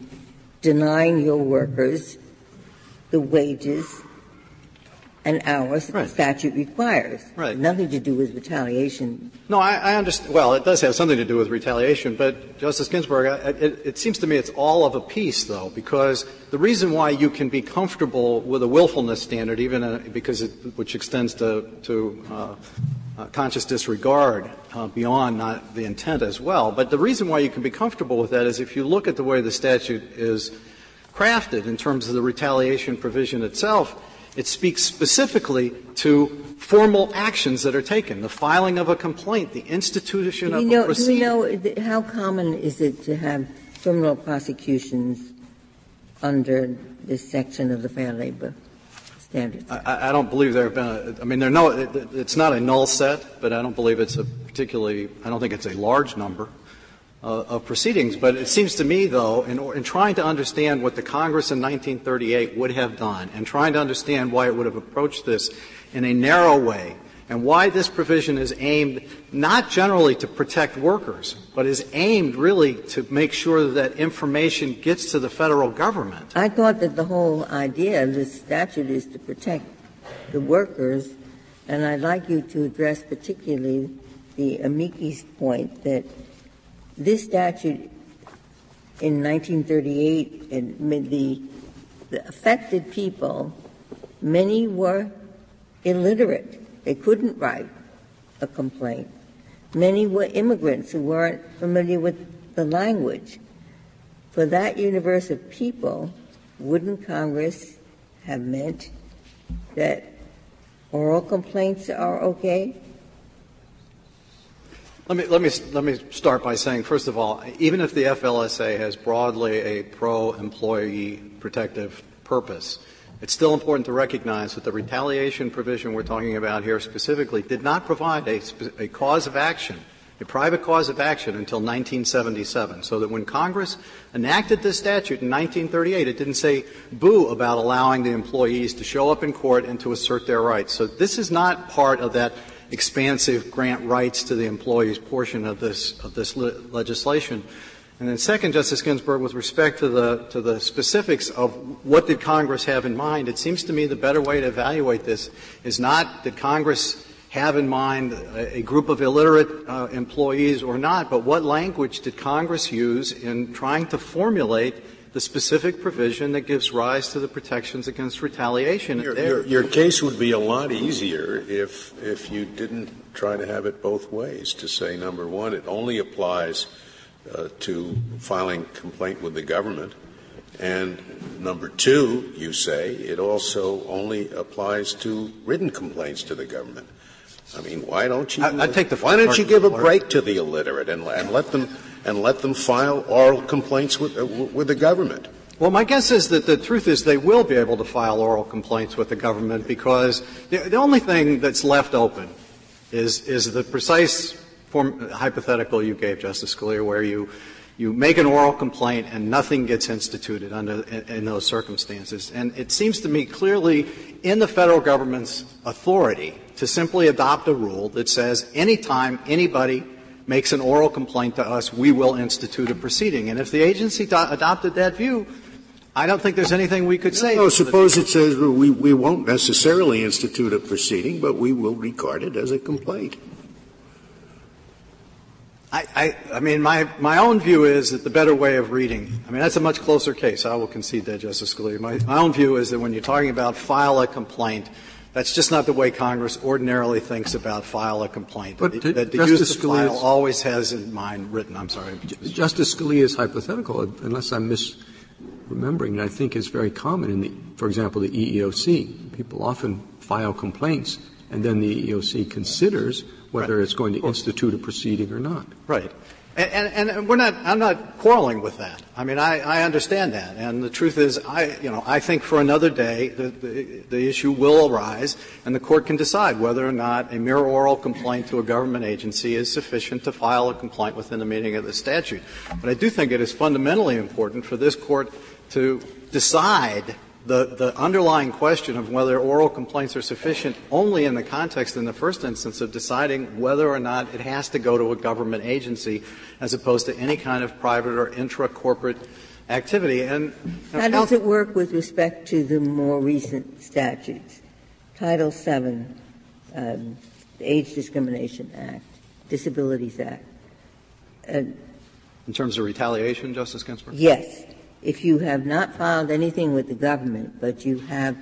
[SPEAKER 6] denying your workers the wages and hours right. the statute requires.
[SPEAKER 10] Right.
[SPEAKER 6] Nothing to do with retaliation.
[SPEAKER 10] No, I, I, understand. Well, it does have something to do with retaliation, but Justice Ginsburg, I, it, it, seems to me it's all of a piece, though, because the reason why you can be comfortable with a willfulness standard, even uh, because it, which extends to, to uh, uh, conscious disregard uh, beyond not the intent as well, but the reason why you can be comfortable with that is if you look at the way the statute is crafted in terms of the retaliation provision itself it speaks specifically to formal actions that are taken, the filing of a complaint, the institution of
[SPEAKER 6] know,
[SPEAKER 10] a proceeding.
[SPEAKER 6] Do we know how common is it to have criminal prosecutions under this section of the Fair Labor Standards?
[SPEAKER 10] I, I don't believe there have been. A, I mean, there no. It, it's not a null set, but I don't believe it's a particularly. I don't think it's a large number Uh, of proceedings. But it seems to me, though, in, in, trying to understand what the Congress in 1938 would have done, and trying to understand why it would have approached this in a narrow way, and why this provision is aimed not generally to protect workers, but is aimed really to make sure that information gets to the federal government.
[SPEAKER 6] I thought that the whole idea of this statute is to protect the workers, and I'd like you to address particularly the amici's point that this statute in 1938, and the, the affected people, many were illiterate. They couldn't write a complaint. Many were immigrants who weren't familiar with the language. For that universe of people, wouldn't Congress have meant that oral complaints are okay?
[SPEAKER 10] Let me, let, me, let me start by saying, first of all, even if the FLSA has broadly a pro employee protective purpose, it's still important to recognize that the retaliation provision we're talking about here specifically did not provide a, a cause of action, a private cause of action until 1977. So that when Congress enacted this statute in 1938, it didn't say boo about allowing the employees to show up in court and to assert their rights. So this is not part of that expansive grant rights to the employees portion of this, of this le- legislation. And then second, Justice Ginsburg, with respect to the, to the specifics of what did Congress have in mind, it seems to me the better way to evaluate this is not did Congress have in mind a, a group of illiterate uh, employees or not, but what language did Congress use in trying to formulate the specific provision that gives rise to the protections against retaliation.
[SPEAKER 7] Your, your, your, case would be a lot easier if, if you didn't try to have it both ways. To say, number one, it only applies uh, to filing complaint with the government, and number two, you say it also only applies to written complaints to the government. I mean, why don't you?
[SPEAKER 10] I, I take the
[SPEAKER 7] why don't you give a break to the illiterate and, and let them and let them file oral complaints with, uh, with the government.
[SPEAKER 10] Well, my guess is that the truth is they will be able to file oral complaints with the government because the, the only thing that's left open is, is the precise form, hypothetical you gave, Justice Scalia, where you, you make an oral complaint and nothing gets instituted under, in, in those circumstances. And it seems to me clearly in the federal government's authority to simply adopt a rule that says anytime anybody makes an oral complaint to us, we will institute a proceeding. And if the agency do- adopted that view, I don't think there's anything we could say.
[SPEAKER 7] No, suppose it says well, we, we won't necessarily institute a proceeding, but we will regard it as a complaint.
[SPEAKER 10] I, I, I, mean, my, my own view is that the better way of reading, I mean, that's a much closer case. I will concede that, Justice Scalia. My, my own view is that when you're talking about file a complaint, that's just not the way Congress ordinarily thinks about file a complaint.
[SPEAKER 1] But
[SPEAKER 10] the, that the use of file always has in mind written. I'm sorry.
[SPEAKER 1] Justice Scalia's hypothetical, unless I'm misremembering, I think is very common in the, for example, the EEOC. People often file complaints, and then the EEOC considers whether right. it's going to institute a proceeding or not.
[SPEAKER 10] Right. And, and, we're not, I'm not quarreling with that. I mean, I, I understand that. And the truth is, I, you know, I think for another day, the, the, the issue will arise, and the court can decide whether or not a mere oral complaint to a government agency is sufficient to file a complaint within the meaning of the statute. But I do think it is fundamentally important for this court to decide the, the underlying question of whether oral complaints are sufficient only in the context, in the first instance, of deciding whether or not it has to go to a government agency as opposed to any kind of private or intra-corporate activity. And
[SPEAKER 6] how does it work with respect to the more recent statutes? Title VII, um, the Age Discrimination Act, Disabilities Act.
[SPEAKER 10] Uh, in terms of retaliation, Justice Ginsburg?
[SPEAKER 6] Yes if you have not filed anything with the government, but you have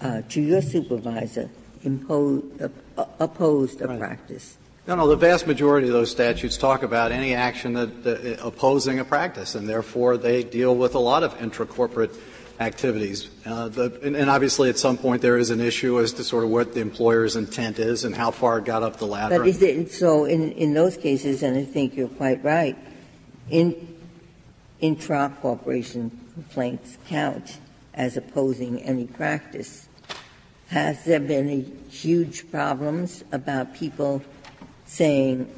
[SPEAKER 6] uh, to your supervisor imposed, uh, opposed a right. practice.
[SPEAKER 10] No, no. The vast majority of those statutes talk about any action that, uh, opposing a practice, and therefore they deal with a lot of intra-corporate activities. Uh, the, and, and, obviously, at some point, there is an issue as to sort of what the employer's intent is and how far it got up the ladder.
[SPEAKER 6] But is it so? In in those cases, and I think you're quite right. In intra-corporation complaints count as opposing any practice. Has there been huge problems about people saying,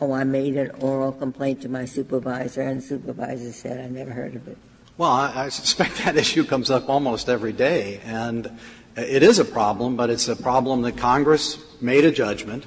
[SPEAKER 6] oh, I made an oral complaint to my supervisor, and the supervisor said, I never heard of it?
[SPEAKER 10] Well, I, I suspect [LAUGHS] that issue comes up almost every day, and it is a problem, but it's a problem that Congress made a judgment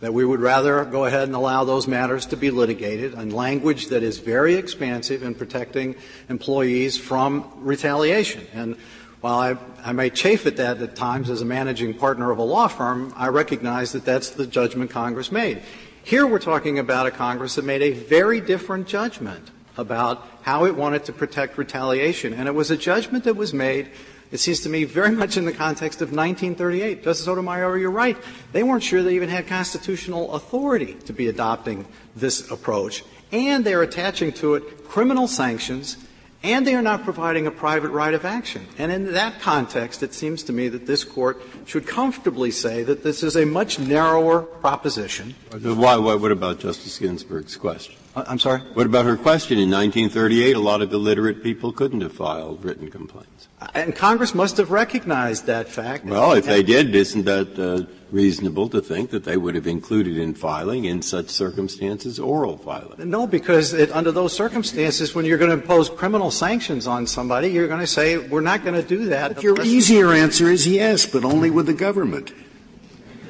[SPEAKER 10] that we would rather go ahead and allow those matters to be litigated in language that is very expansive in protecting employees from retaliation. And while I, I may chafe at that at times as a managing partner of a law firm, I recognize that that's the judgment Congress made. Here we're talking about a Congress that made a very different judgment about how it wanted to protect retaliation. And it was a judgment that was made it seems to me very much in the context of 1938. Justice Sotomayor, you're right. They weren't sure they even had constitutional authority to be adopting this approach. And they're attaching to it criminal sanctions, and they are not providing a private right of action. And in that context, it seems to me that this Court should comfortably say that this is a much narrower proposition.
[SPEAKER 5] Why, why, what about Justice Ginsburg's question?
[SPEAKER 10] Uh, I'm sorry?
[SPEAKER 5] What about her question? In 1938, a lot of illiterate people couldn't have filed written complaints.
[SPEAKER 10] And Congress must have recognized that fact.
[SPEAKER 5] Well, if they did, isn't that uh, reasonable to think that they would have included in filing, in such circumstances, oral filing?
[SPEAKER 10] No, because it, under those circumstances, when you're going to impose criminal sanctions on somebody, you're going to say, we're not going to do that.
[SPEAKER 7] But your easier answer is yes, but only with the government.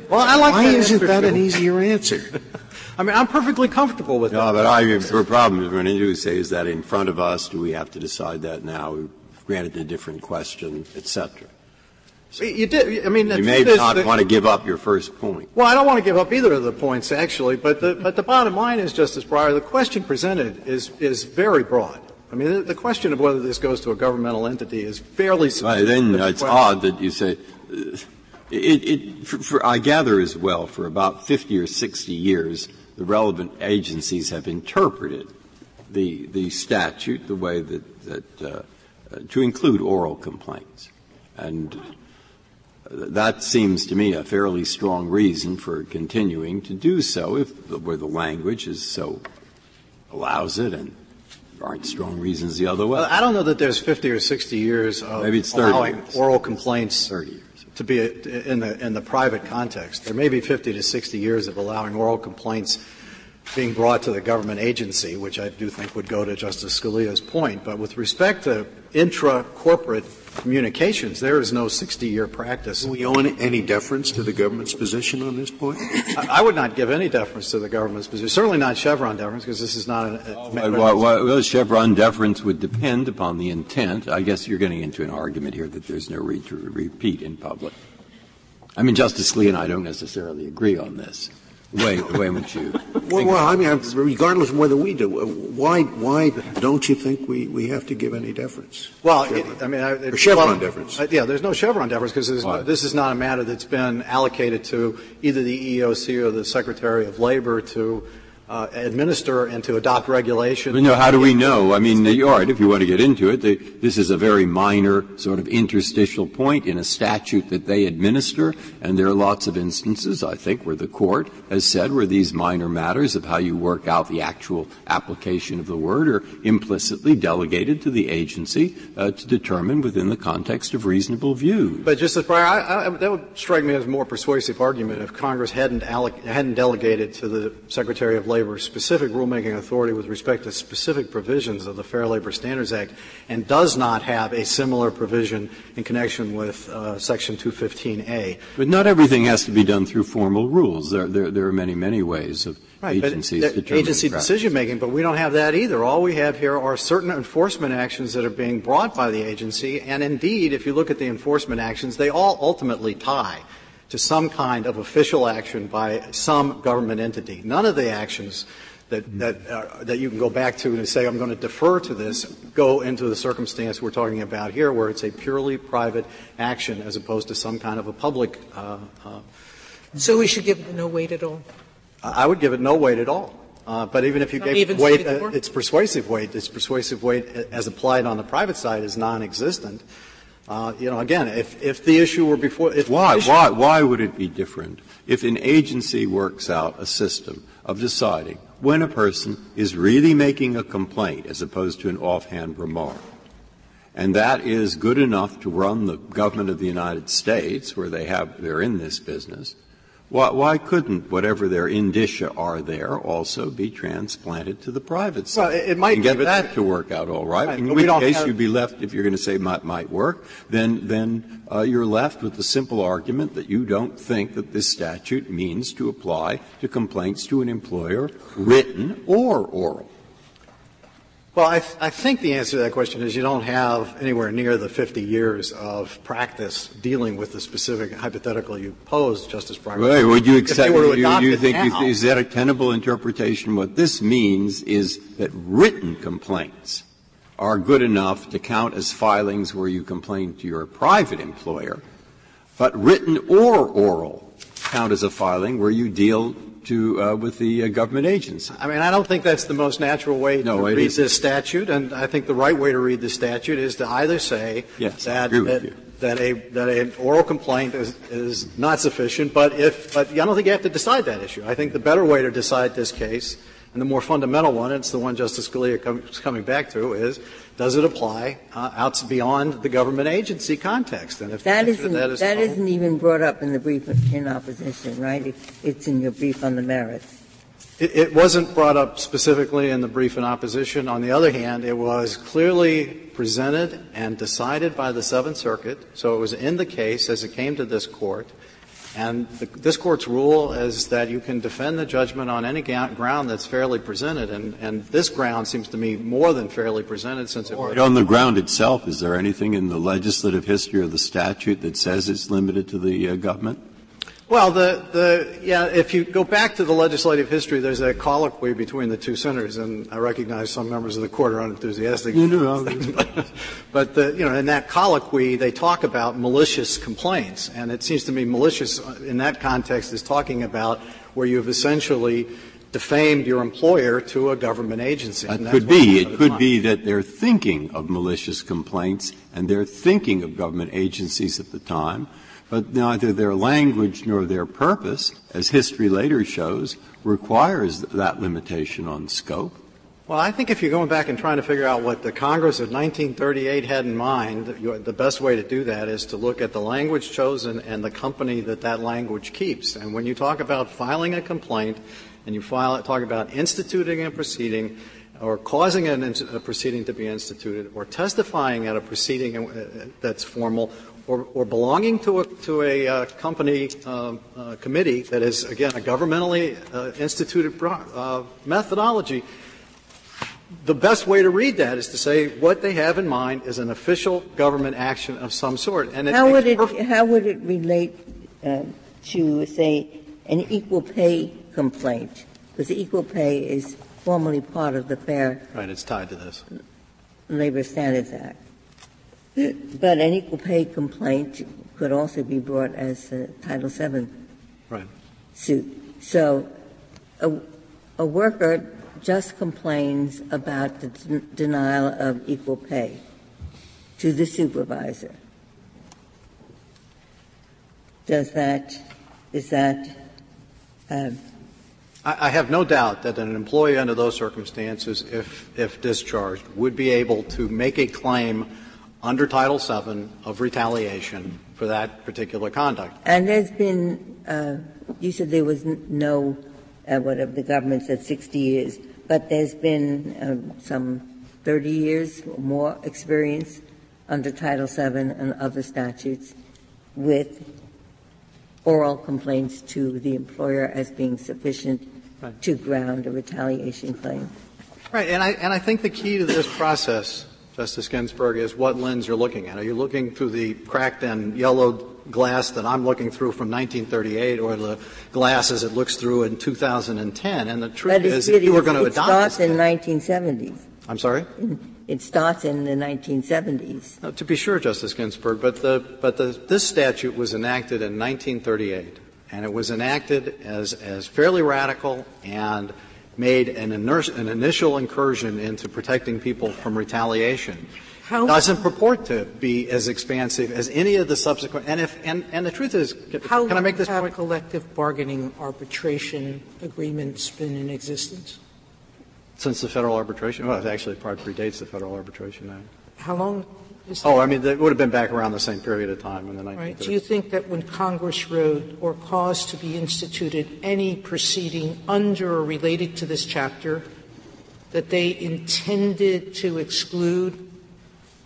[SPEAKER 10] Well, I like
[SPEAKER 7] Why isn't that an easier answer? [LAUGHS]
[SPEAKER 10] I mean, I'm perfectly comfortable with
[SPEAKER 5] no,
[SPEAKER 10] that.
[SPEAKER 5] No, but I, the problem we're going to do say is that in front of us, do we have to decide that now? Granted a different question, et cetera.
[SPEAKER 10] So you did. I mean,
[SPEAKER 5] you may not
[SPEAKER 10] the,
[SPEAKER 5] want to give up your first point.
[SPEAKER 10] Well, I don't want to give up either of the points, actually. But the, but the bottom line is, Justice Breyer, the question presented is is very broad. I mean, the, the question of whether this goes to a governmental entity is fairly.
[SPEAKER 5] Right, then it's question. odd that you say. Uh, it, it for, for, I gather as well, for about 50 or 60 years, the relevant agencies have interpreted the, the statute the way that, that uh, to include oral complaints. And that seems to me a fairly strong reason for continuing to do so if where the language is so allows it and aren't strong reasons the other way.
[SPEAKER 10] I don't know that there's 50 or 60 years of
[SPEAKER 5] Maybe it's 30
[SPEAKER 10] allowing
[SPEAKER 5] years.
[SPEAKER 10] oral complaints
[SPEAKER 5] 30 years
[SPEAKER 10] to be in the, in the private context. There may be 50 to 60 years of allowing oral complaints being brought to the government agency, which I do think would go to Justice Scalia's point. But with respect to intra-corporate communications, there is no 60-year practice.
[SPEAKER 7] Do we owe any deference to the government's position on this point?
[SPEAKER 10] I, would not give any deference to the government's position. Certainly not Chevron deference, because this is not an.
[SPEAKER 5] Oh, well, well, Chevron deference would depend upon the intent. I guess you're getting into an argument here that there's no need to repeat in public. I mean, Justice Scalia and I don't necessarily agree on this way, the way in which you.
[SPEAKER 7] Well, well, I mean, regardless of whether we do, why, why don't you think we, we have to give any deference?
[SPEAKER 10] Well, it, I mean, I,
[SPEAKER 7] it, Chevron well, deference.
[SPEAKER 10] Uh, yeah, there's no Chevron deference because this is not a matter that's been allocated to either the EEOC or the Secretary of Labor to uh, administer and to adopt regulation.
[SPEAKER 5] But no, how do we know? I mean, all right, if you want to get into it, they, this is a very minor sort of interstitial point in a statute that they administer, and there are lots of instances, I think, where the court has said where these minor matters of how you work out the actual application of the word are implicitly delegated to the agency uh, to determine within the context of reasonable view.
[SPEAKER 10] But Justice Breyer, I, I, that would strike me as a more persuasive argument if Congress hadn't, alloc- hadn't delegated to the Secretary of Labor Labor specific rulemaking authority with respect to specific provisions of the Fair Labor Standards Act and does not have a similar provision in connection with uh, Section 215A.
[SPEAKER 5] But not everything has to be done through formal rules. There, there, there are many, many ways of
[SPEAKER 10] right,
[SPEAKER 5] agencies
[SPEAKER 10] determining agency decision making, but we don't have that either. All we have here are certain enforcement actions that are being brought by the agency, and indeed, if you look at the enforcement actions, they all ultimately tie to some kind of official action by some government entity. None of the actions that, that, uh, that you can go back to and say, I'm going to defer to this, go into the circumstance we're talking about here, where it's a purely private action as opposed to some kind of a public. Uh, uh,
[SPEAKER 4] so we should give it no weight at all?
[SPEAKER 10] I would give it no weight at all. Uh, but even if you Not gave weight, uh, its persuasive weight, its persuasive weight as applied on the private side is non-existent. Uh, you know, again, if, if the issue were before, if
[SPEAKER 5] why, why, why would it be different if an agency works out a system of deciding when a person is really making a complaint as opposed to an offhand remark, and that is good enough to run the government of the United States, where they have they're in this business, why, why, couldn't whatever their indicia are there also be transplanted to the private side?
[SPEAKER 10] Well, it might
[SPEAKER 5] and get that to work out all right. in which case you'd be left, if you're going to say might, might work, then then uh, you're left with the simple argument that you don't think that this statute means to apply to complaints to an employer, written or oral.
[SPEAKER 10] Well, I, th- I, think the answer to that question is you don't have anywhere near the 50 years of practice dealing with the specific hypothetical you posed, Justice Breyer.
[SPEAKER 5] Well, would you accept? You, you think now, is that a tenable interpretation? What this means is that written complaints are good enough to count as filings where you complain to your private employer, but written or oral count as a filing where you deal to uh, with the uh, government agents.
[SPEAKER 10] I mean, I don't think that's the most natural way no, to read is. this statute, and I think the right way to read the statute is to either say
[SPEAKER 5] yes,
[SPEAKER 10] that that, that, a that an oral complaint is, is not sufficient, but if but I don't think you have to decide that issue. I think the better way to decide this case and the more fundamental one, it's the one Justice Scalia is coming back to, is does it apply uh, out beyond the government agency context?
[SPEAKER 6] And if that isn't, that, is that isn't even brought up in the brief in opposition, right? It, it's in your brief on the merits.
[SPEAKER 10] It, it wasn't brought up specifically in the brief in opposition. On the other hand, it was clearly presented and decided by the Seventh Circuit, so it was in the case as it came to this court. And the, this court's rule is that you can defend the judgment on any ga- ground that's fairly presented, and, and, this ground seems to me more than fairly presented since it was.
[SPEAKER 5] On the ground itself, is there anything in the legislative history of the statute that says it's limited to the uh, government?
[SPEAKER 10] Well, the, the, yeah, if you go back to the legislative history, there's a colloquy between the two senators, and I recognize some members of the court are unenthusiastic.
[SPEAKER 5] You know,
[SPEAKER 10] but, [LAUGHS] but the, you know, in that colloquy, they talk about malicious complaints, and it seems to me malicious uh, in that context is talking about where you've essentially defamed your employer to a government agency.
[SPEAKER 5] That could be. It could be that they're thinking of malicious complaints and they're thinking of government agencies at the time but neither their language nor their purpose, as history later shows, requires that limitation on scope.
[SPEAKER 10] Well, I think if you're going back and trying to figure out what the Congress of 1938 had in mind, the best way to do that is to look at the language chosen and the company that that language keeps. And when you talk about filing a complaint and you file, talk about instituting a proceeding, or causing a proceeding to be instituted, or testifying at a proceeding uh, that's formal, or, or belonging to a, to a uh, company uh, uh, committee that is, again, a governmentally uh, instituted uh, methodology, the best way to read that is to say what they have in mind is an official government action of some sort.
[SPEAKER 6] And how would it how would it relate uh, to say an equal pay complaint? Because equal pay is formally part of the Fair
[SPEAKER 10] right. It's tied to this
[SPEAKER 6] Labor Standards Act. But an equal pay complaint could also be brought as a Title VII
[SPEAKER 10] right.
[SPEAKER 6] suit. So, uh, a worker just complains about the den- denial of equal pay to the supervisor. Does that, is that, uh,
[SPEAKER 10] I, I have no doubt that an employee under those circumstances, if, if discharged, would be able to make a claim under Title VII of retaliation for that particular conduct.
[SPEAKER 6] and there's been, uh, you said there was no, uh, whatever the government said, 60 years, but there's been um, some 30 years or more experience under Title VII and other statutes with oral complaints to the employer as being sufficient
[SPEAKER 10] Right.
[SPEAKER 6] to ground a retaliation claim.
[SPEAKER 10] Right, and I, and I think the key to this process, Justice Ginsburg, is what lens you're looking at. Are you looking through the cracked and yellowed glass that I'm looking through from 1938 or the glass as it looks through in 2010? And the truth is, if you were going to adopt.
[SPEAKER 6] it
[SPEAKER 10] adopt
[SPEAKER 6] starts in 1970s.
[SPEAKER 10] I'm sorry?
[SPEAKER 6] It starts in the 1970s.
[SPEAKER 10] No, to be sure, Justice Ginsburg, but, the, but the, this statute was enacted in 1938, and it was enacted as, as fairly radical and made an, an initial incursion into protecting people from retaliation.
[SPEAKER 4] How-
[SPEAKER 10] Doesn't purport to be as expansive as any of the subsequent. And if and, and the truth is, can,
[SPEAKER 4] How
[SPEAKER 10] can I make this
[SPEAKER 4] long have
[SPEAKER 10] point?
[SPEAKER 4] collective bargaining arbitration agreements been in existence?
[SPEAKER 10] Since the Federal Arbitration, well, it actually probably predates the Federal Arbitration Act.
[SPEAKER 4] How long?
[SPEAKER 10] Oh, I mean, it would have been back around the same period of time in the 1930s.
[SPEAKER 4] Right. Do you think that when Congress wrote or caused to be instituted any proceeding under or related to this chapter, that they intended to exclude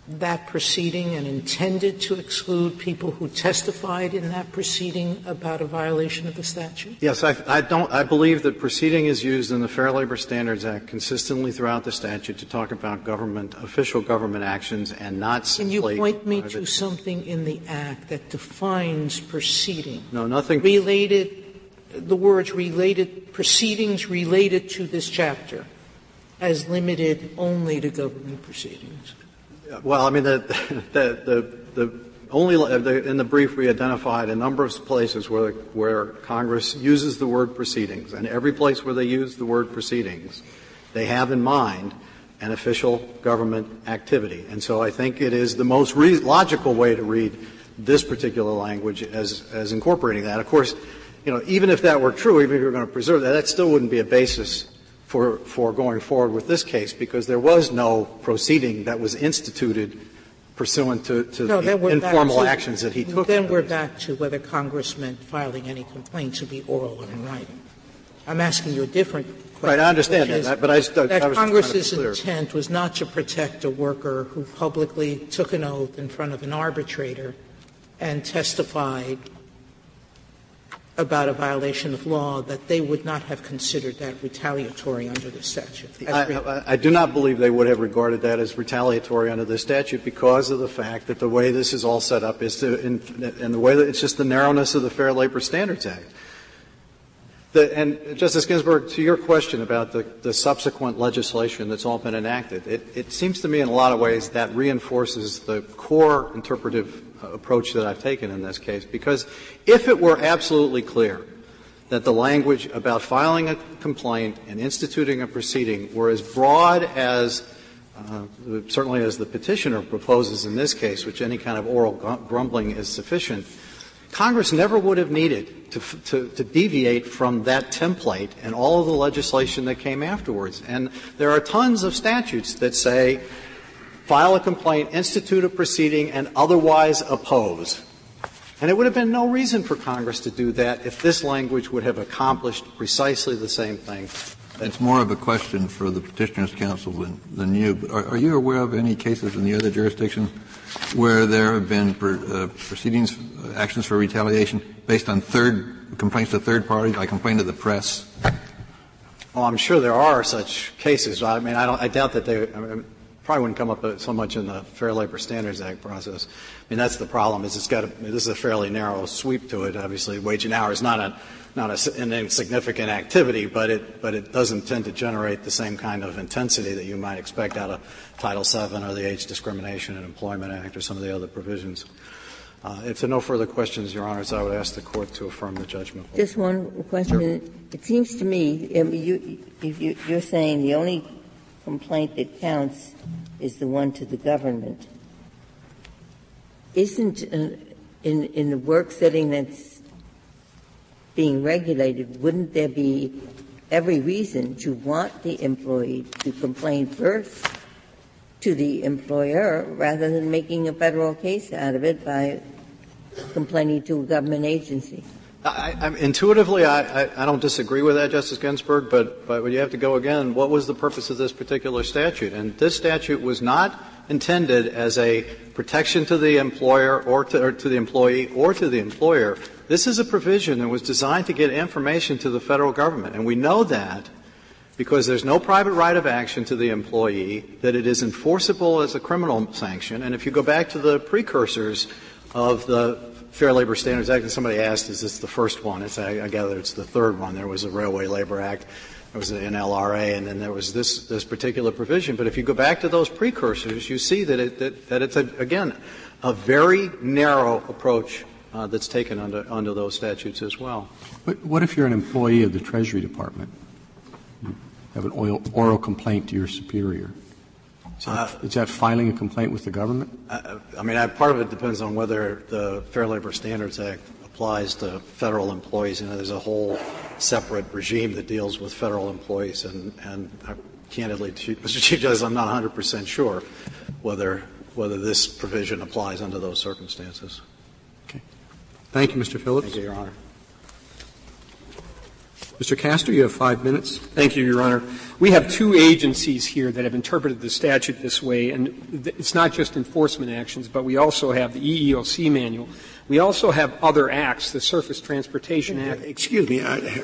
[SPEAKER 4] that proceeding and intended to exclude people who testified in that proceeding about a violation of the statute?
[SPEAKER 10] Yes, I, I don't. I believe that proceeding is used in the Fair Labor Standards Act consistently throughout the statute to talk about government, official government actions, and not
[SPEAKER 4] Can you point me to something in the Act that defines proceeding?
[SPEAKER 10] No, nothing.
[SPEAKER 4] related, the words related, proceedings related to this chapter as limited only to government proceedings.
[SPEAKER 10] Well, I mean, the, only, in the brief, we identified a number of places where, where Congress uses the word proceedings, and every place where they use the word proceedings, they have in mind an official government activity. And so I think it is the most logical way to read this particular language as, as incorporating that. Of course, you know, even if that were true, even if you were going to preserve that, that still wouldn't be a basis for, for going forward with this case because there was no proceeding that was instituted pursuant to, to
[SPEAKER 4] No,
[SPEAKER 10] the informal
[SPEAKER 4] to-
[SPEAKER 10] actions that he took.
[SPEAKER 4] Then we're back to whether Congress meant filing any complaints to be oral or in writing. I'm asking you a different question.
[SPEAKER 10] Right, I understand that, but I just- I
[SPEAKER 4] That
[SPEAKER 10] to
[SPEAKER 4] Congress's intent was not to protect a worker who publicly took an oath in front of an arbitrator and testified about a violation of law, that they would not have considered that retaliatory under the statute.
[SPEAKER 10] I. I, do not believe they would have regarded that as retaliatory under the statute because of the fact that the way this is all set up is to, in, and the way that it's just the narrowness of the Fair Labor Standards Act. The, and Justice Ginsburg, to your question about the, the subsequent legislation that's all been enacted, it, it seems to me in a lot of ways that reinforces the core interpretive approach that I've taken in this case. Because if it were absolutely clear that the language about filing a complaint and instituting a proceeding were as broad as uh, certainly as the petitioner proposes in this case, which any kind of oral grumbling is sufficient, Congress never would have needed to, to, to deviate from that template and all of the legislation that came afterwards. And there are tons of statutes that say file a complaint, institute a proceeding, and otherwise oppose. And it would have been no reason for Congress to do that if this language would have accomplished precisely the same thing.
[SPEAKER 8] It's more of a question for the petitioner's counsel than, than you. But are, are you aware of any cases in the other jurisdictions where there have been per, uh, proceedings, uh, actions for retaliation based on third complaints to third parties? I complain to the press.
[SPEAKER 10] Well, I'm sure there are such cases. I mean, I, don't, I doubt that they I mean, probably wouldn't come up so much in the Fair Labor Standards Act process. I mean, that's the problem. Is it's got a, this is a fairly narrow sweep to it. Obviously, wage and hour is not a not a, an insignificant activity, but it but it doesn't tend to generate the same kind of intensity that you might expect out of Title VII or the Age Discrimination and Employment Act or some of the other provisions. Uh, if there are no further questions, Your Honors, I would ask the Court to affirm the judgment.
[SPEAKER 6] Just one question. Sure. It seems to me, you, you, you're saying the only complaint that counts is the one to the government. Isn't uh, in, in the work setting that's being regulated, wouldn't there be every reason to want the employee to complain first to the employer rather than making a federal case out of it by complaining to a government agency.
[SPEAKER 10] I, I, intuitively, I, I, don't disagree with that, Justice Ginsburg, but, but you have to go again. What was the purpose of this particular statute? And this statute was not intended as a protection to the employer or to, or to the employee or to the employer. This is a provision that was designed to get information to the federal government, and we know that because there's no private right of action to the employee, that it is enforceable as a criminal sanction, and if you go back to the precursors of the Fair Labor Standards Act, and somebody asked, is this the first one? It's, I, I gather it's the third one. There was a Railway Labor Act, there was an LRA, and then there was this, this particular provision. But if you go back to those precursors, you see that, it, that, that it's, a, again, a very narrow approach uh, that's taken under, under those statutes as well.
[SPEAKER 1] But what if you're an employee of the Treasury Department? You have an oil, oral complaint to your superior. Is that, filing a complaint with the government?
[SPEAKER 10] I mean, part of it depends on whether the Fair Labor Standards Act applies to federal employees. You know, there's a whole separate regime that deals with federal employees, and, and candidly, Mr. Chief Justice, I'm not 100 percent sure whether whether this provision applies under those circumstances.
[SPEAKER 1] Okay. Thank you, Mr. Phillips.
[SPEAKER 10] Thank you, Your Honor.
[SPEAKER 1] Mr. Kasten, you have five minutes.
[SPEAKER 2] Thank you, Your Honor. We have two agencies here that have interpreted the statute this way, and it's not just enforcement actions, but we also have the EEOC manual. We also have other acts, the Surface Transportation Act.
[SPEAKER 7] Excuse me, I,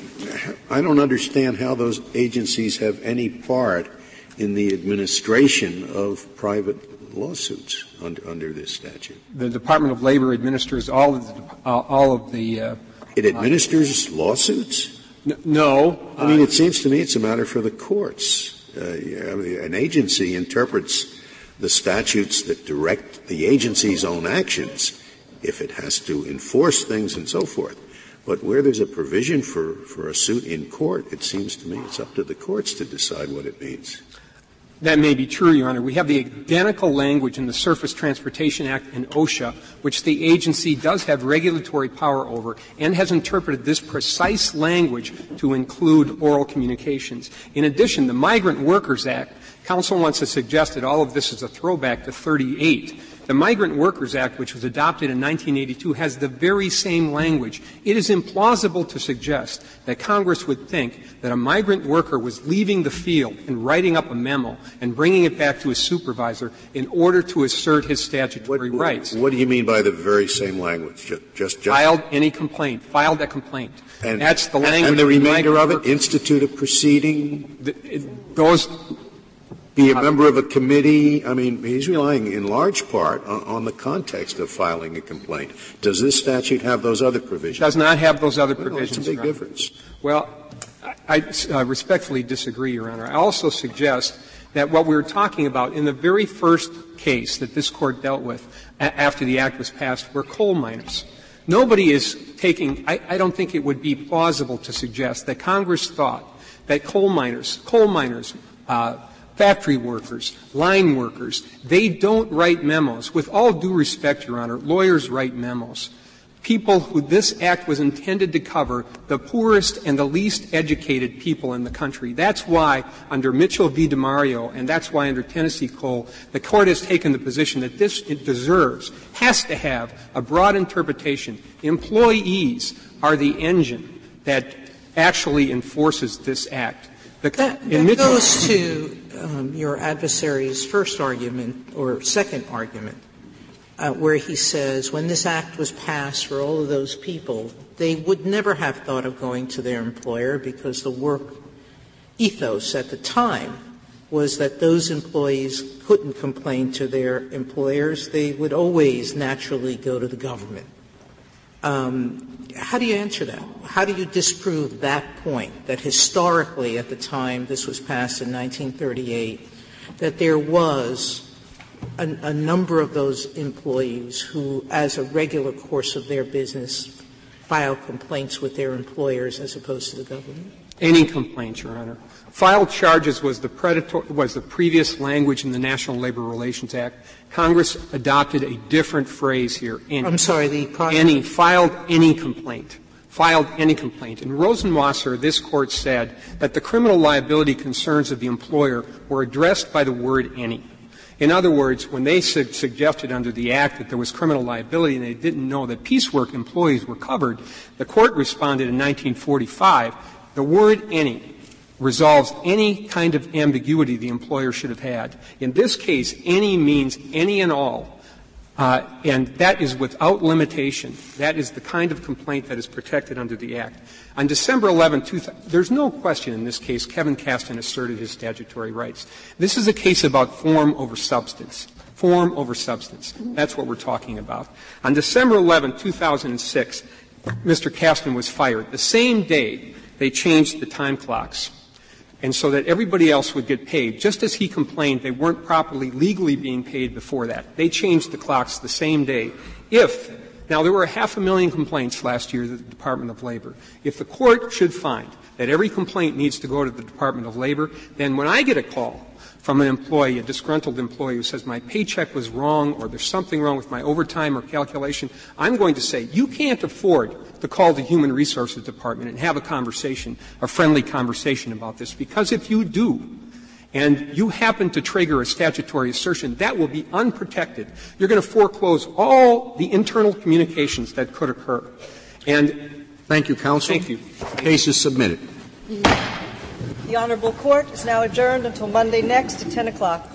[SPEAKER 7] I don't understand how those agencies have any part in the administration of private lawsuits under, under this statute.
[SPEAKER 2] The Department of Labor administers all of the, uh, all of the. Uh,
[SPEAKER 7] it administers uh, lawsuits.
[SPEAKER 2] No.
[SPEAKER 7] I mean, it seems to me it's a matter for the courts. Uh, an agency interprets the statutes that direct the agency's own actions if it has to enforce things and so forth. But where there's a provision for, for a suit in court, it seems to me it's up to the courts to decide what it means.
[SPEAKER 2] That may be true, Your Honor. We have the identical language in the Surface Transportation Act and OSHA, which the agency does have regulatory power over and has interpreted this precise language to include oral communications. In addition, the Migrant Workers Act, counsel wants to suggest that all of this is a throwback to 38. The Migrant Workers Act, which was adopted in 1982, has the very same language. It is implausible to suggest that Congress would think that a migrant worker was leaving the field and writing up a memo and bringing it back to his supervisor in order to assert his statutory
[SPEAKER 7] what,
[SPEAKER 2] rights.
[SPEAKER 7] What do you mean by the very same language? Just, just, just
[SPEAKER 2] filed any complaint, filed a complaint.
[SPEAKER 7] And,
[SPEAKER 2] that's the language.
[SPEAKER 7] And the remainder of it, institute a proceeding.
[SPEAKER 2] It goes
[SPEAKER 7] be a member of a committee? I mean, he's relying in large part on, on, the context of filing a complaint. Does this statute have those other provisions?
[SPEAKER 2] It does not have those other provisions.
[SPEAKER 7] Well, that's a big difference.
[SPEAKER 2] Well, I, I uh, respectfully disagree, Your Honor. I also suggest that what we were talking about in the very first case that this court dealt with a- after the act was passed were coal miners. Nobody is taking, I, I don't think it would be plausible to suggest that Congress thought that coal miners, coal miners, uh, factory workers, line workers, they don't write memos. With all due respect, Your Honor, lawyers write memos. People who this act was intended to cover, the poorest and the least educated people in the country. That's why under Mitchell v. DeMario and that's why under Tennessee Coal, the court has taken the position that this deserves, has to have a broad interpretation. Employees are the engine that actually enforces this act.
[SPEAKER 4] That, goes to um, your adversary's first argument or second argument, uh, where he says when this act was passed for all of those people, they would never have thought of going to their employer because the work ethos at the time was that those employees couldn't complain to their employers. They would always naturally go to the government. How do you answer that? How do you disprove that point, that historically at the time this was passed in 1938, that there was a, a number of those employees who, as a regular course of their business, file complaints with their employers as opposed to the government?
[SPEAKER 2] Any complaints, Your Honor. Filed charges was the, predator, was the previous language in the National Labor Relations Act. Congress adopted a different phrase here. Any.
[SPEAKER 4] I'm sorry, the prior-
[SPEAKER 2] any filed any complaint. Filed any complaint. In Rosenwasser, this court said that the criminal liability concerns of the employer were addressed by the word any. In other words, when they su- suggested under the Act that there was criminal liability and they didn't know that piecework employees were covered, the court responded in 1945, the word any resolves any kind of ambiguity the employer should have had. In this case, any means any and all. Uh, and that is without limitation. That is the kind of complaint that is protected under the Act. On December 11, 2000, there's no question in this case Kevin Kasten asserted his statutory rights. This is a case about form over substance. Form over substance. That's what we're talking about. On December 11, 2006, Mr. Kasten was fired. The same day, they changed the time clocks and so that everybody else would get paid. Just as he complained they weren't properly legally being paid before that. They changed the clocks the same day. If, now there were a half a million complaints last year to the Department of Labor. If the court should find that every complaint needs to go to the Department of Labor, then when I get a call from an employee, a disgruntled employee who says my paycheck was wrong or there's something wrong with my overtime or calculation, I'm going to say, you can't afford to call the Human Resources Department and have a conversation, a friendly conversation about this, because if you do, and you happen to trigger a statutory assertion, that will be unprotected. You're going to foreclose all the internal communications that could occur. And
[SPEAKER 1] Thank you, counsel.
[SPEAKER 2] Thank you.
[SPEAKER 1] The case is submitted.
[SPEAKER 11] The Honorable Court is now adjourned until Monday next at 10 o'clock.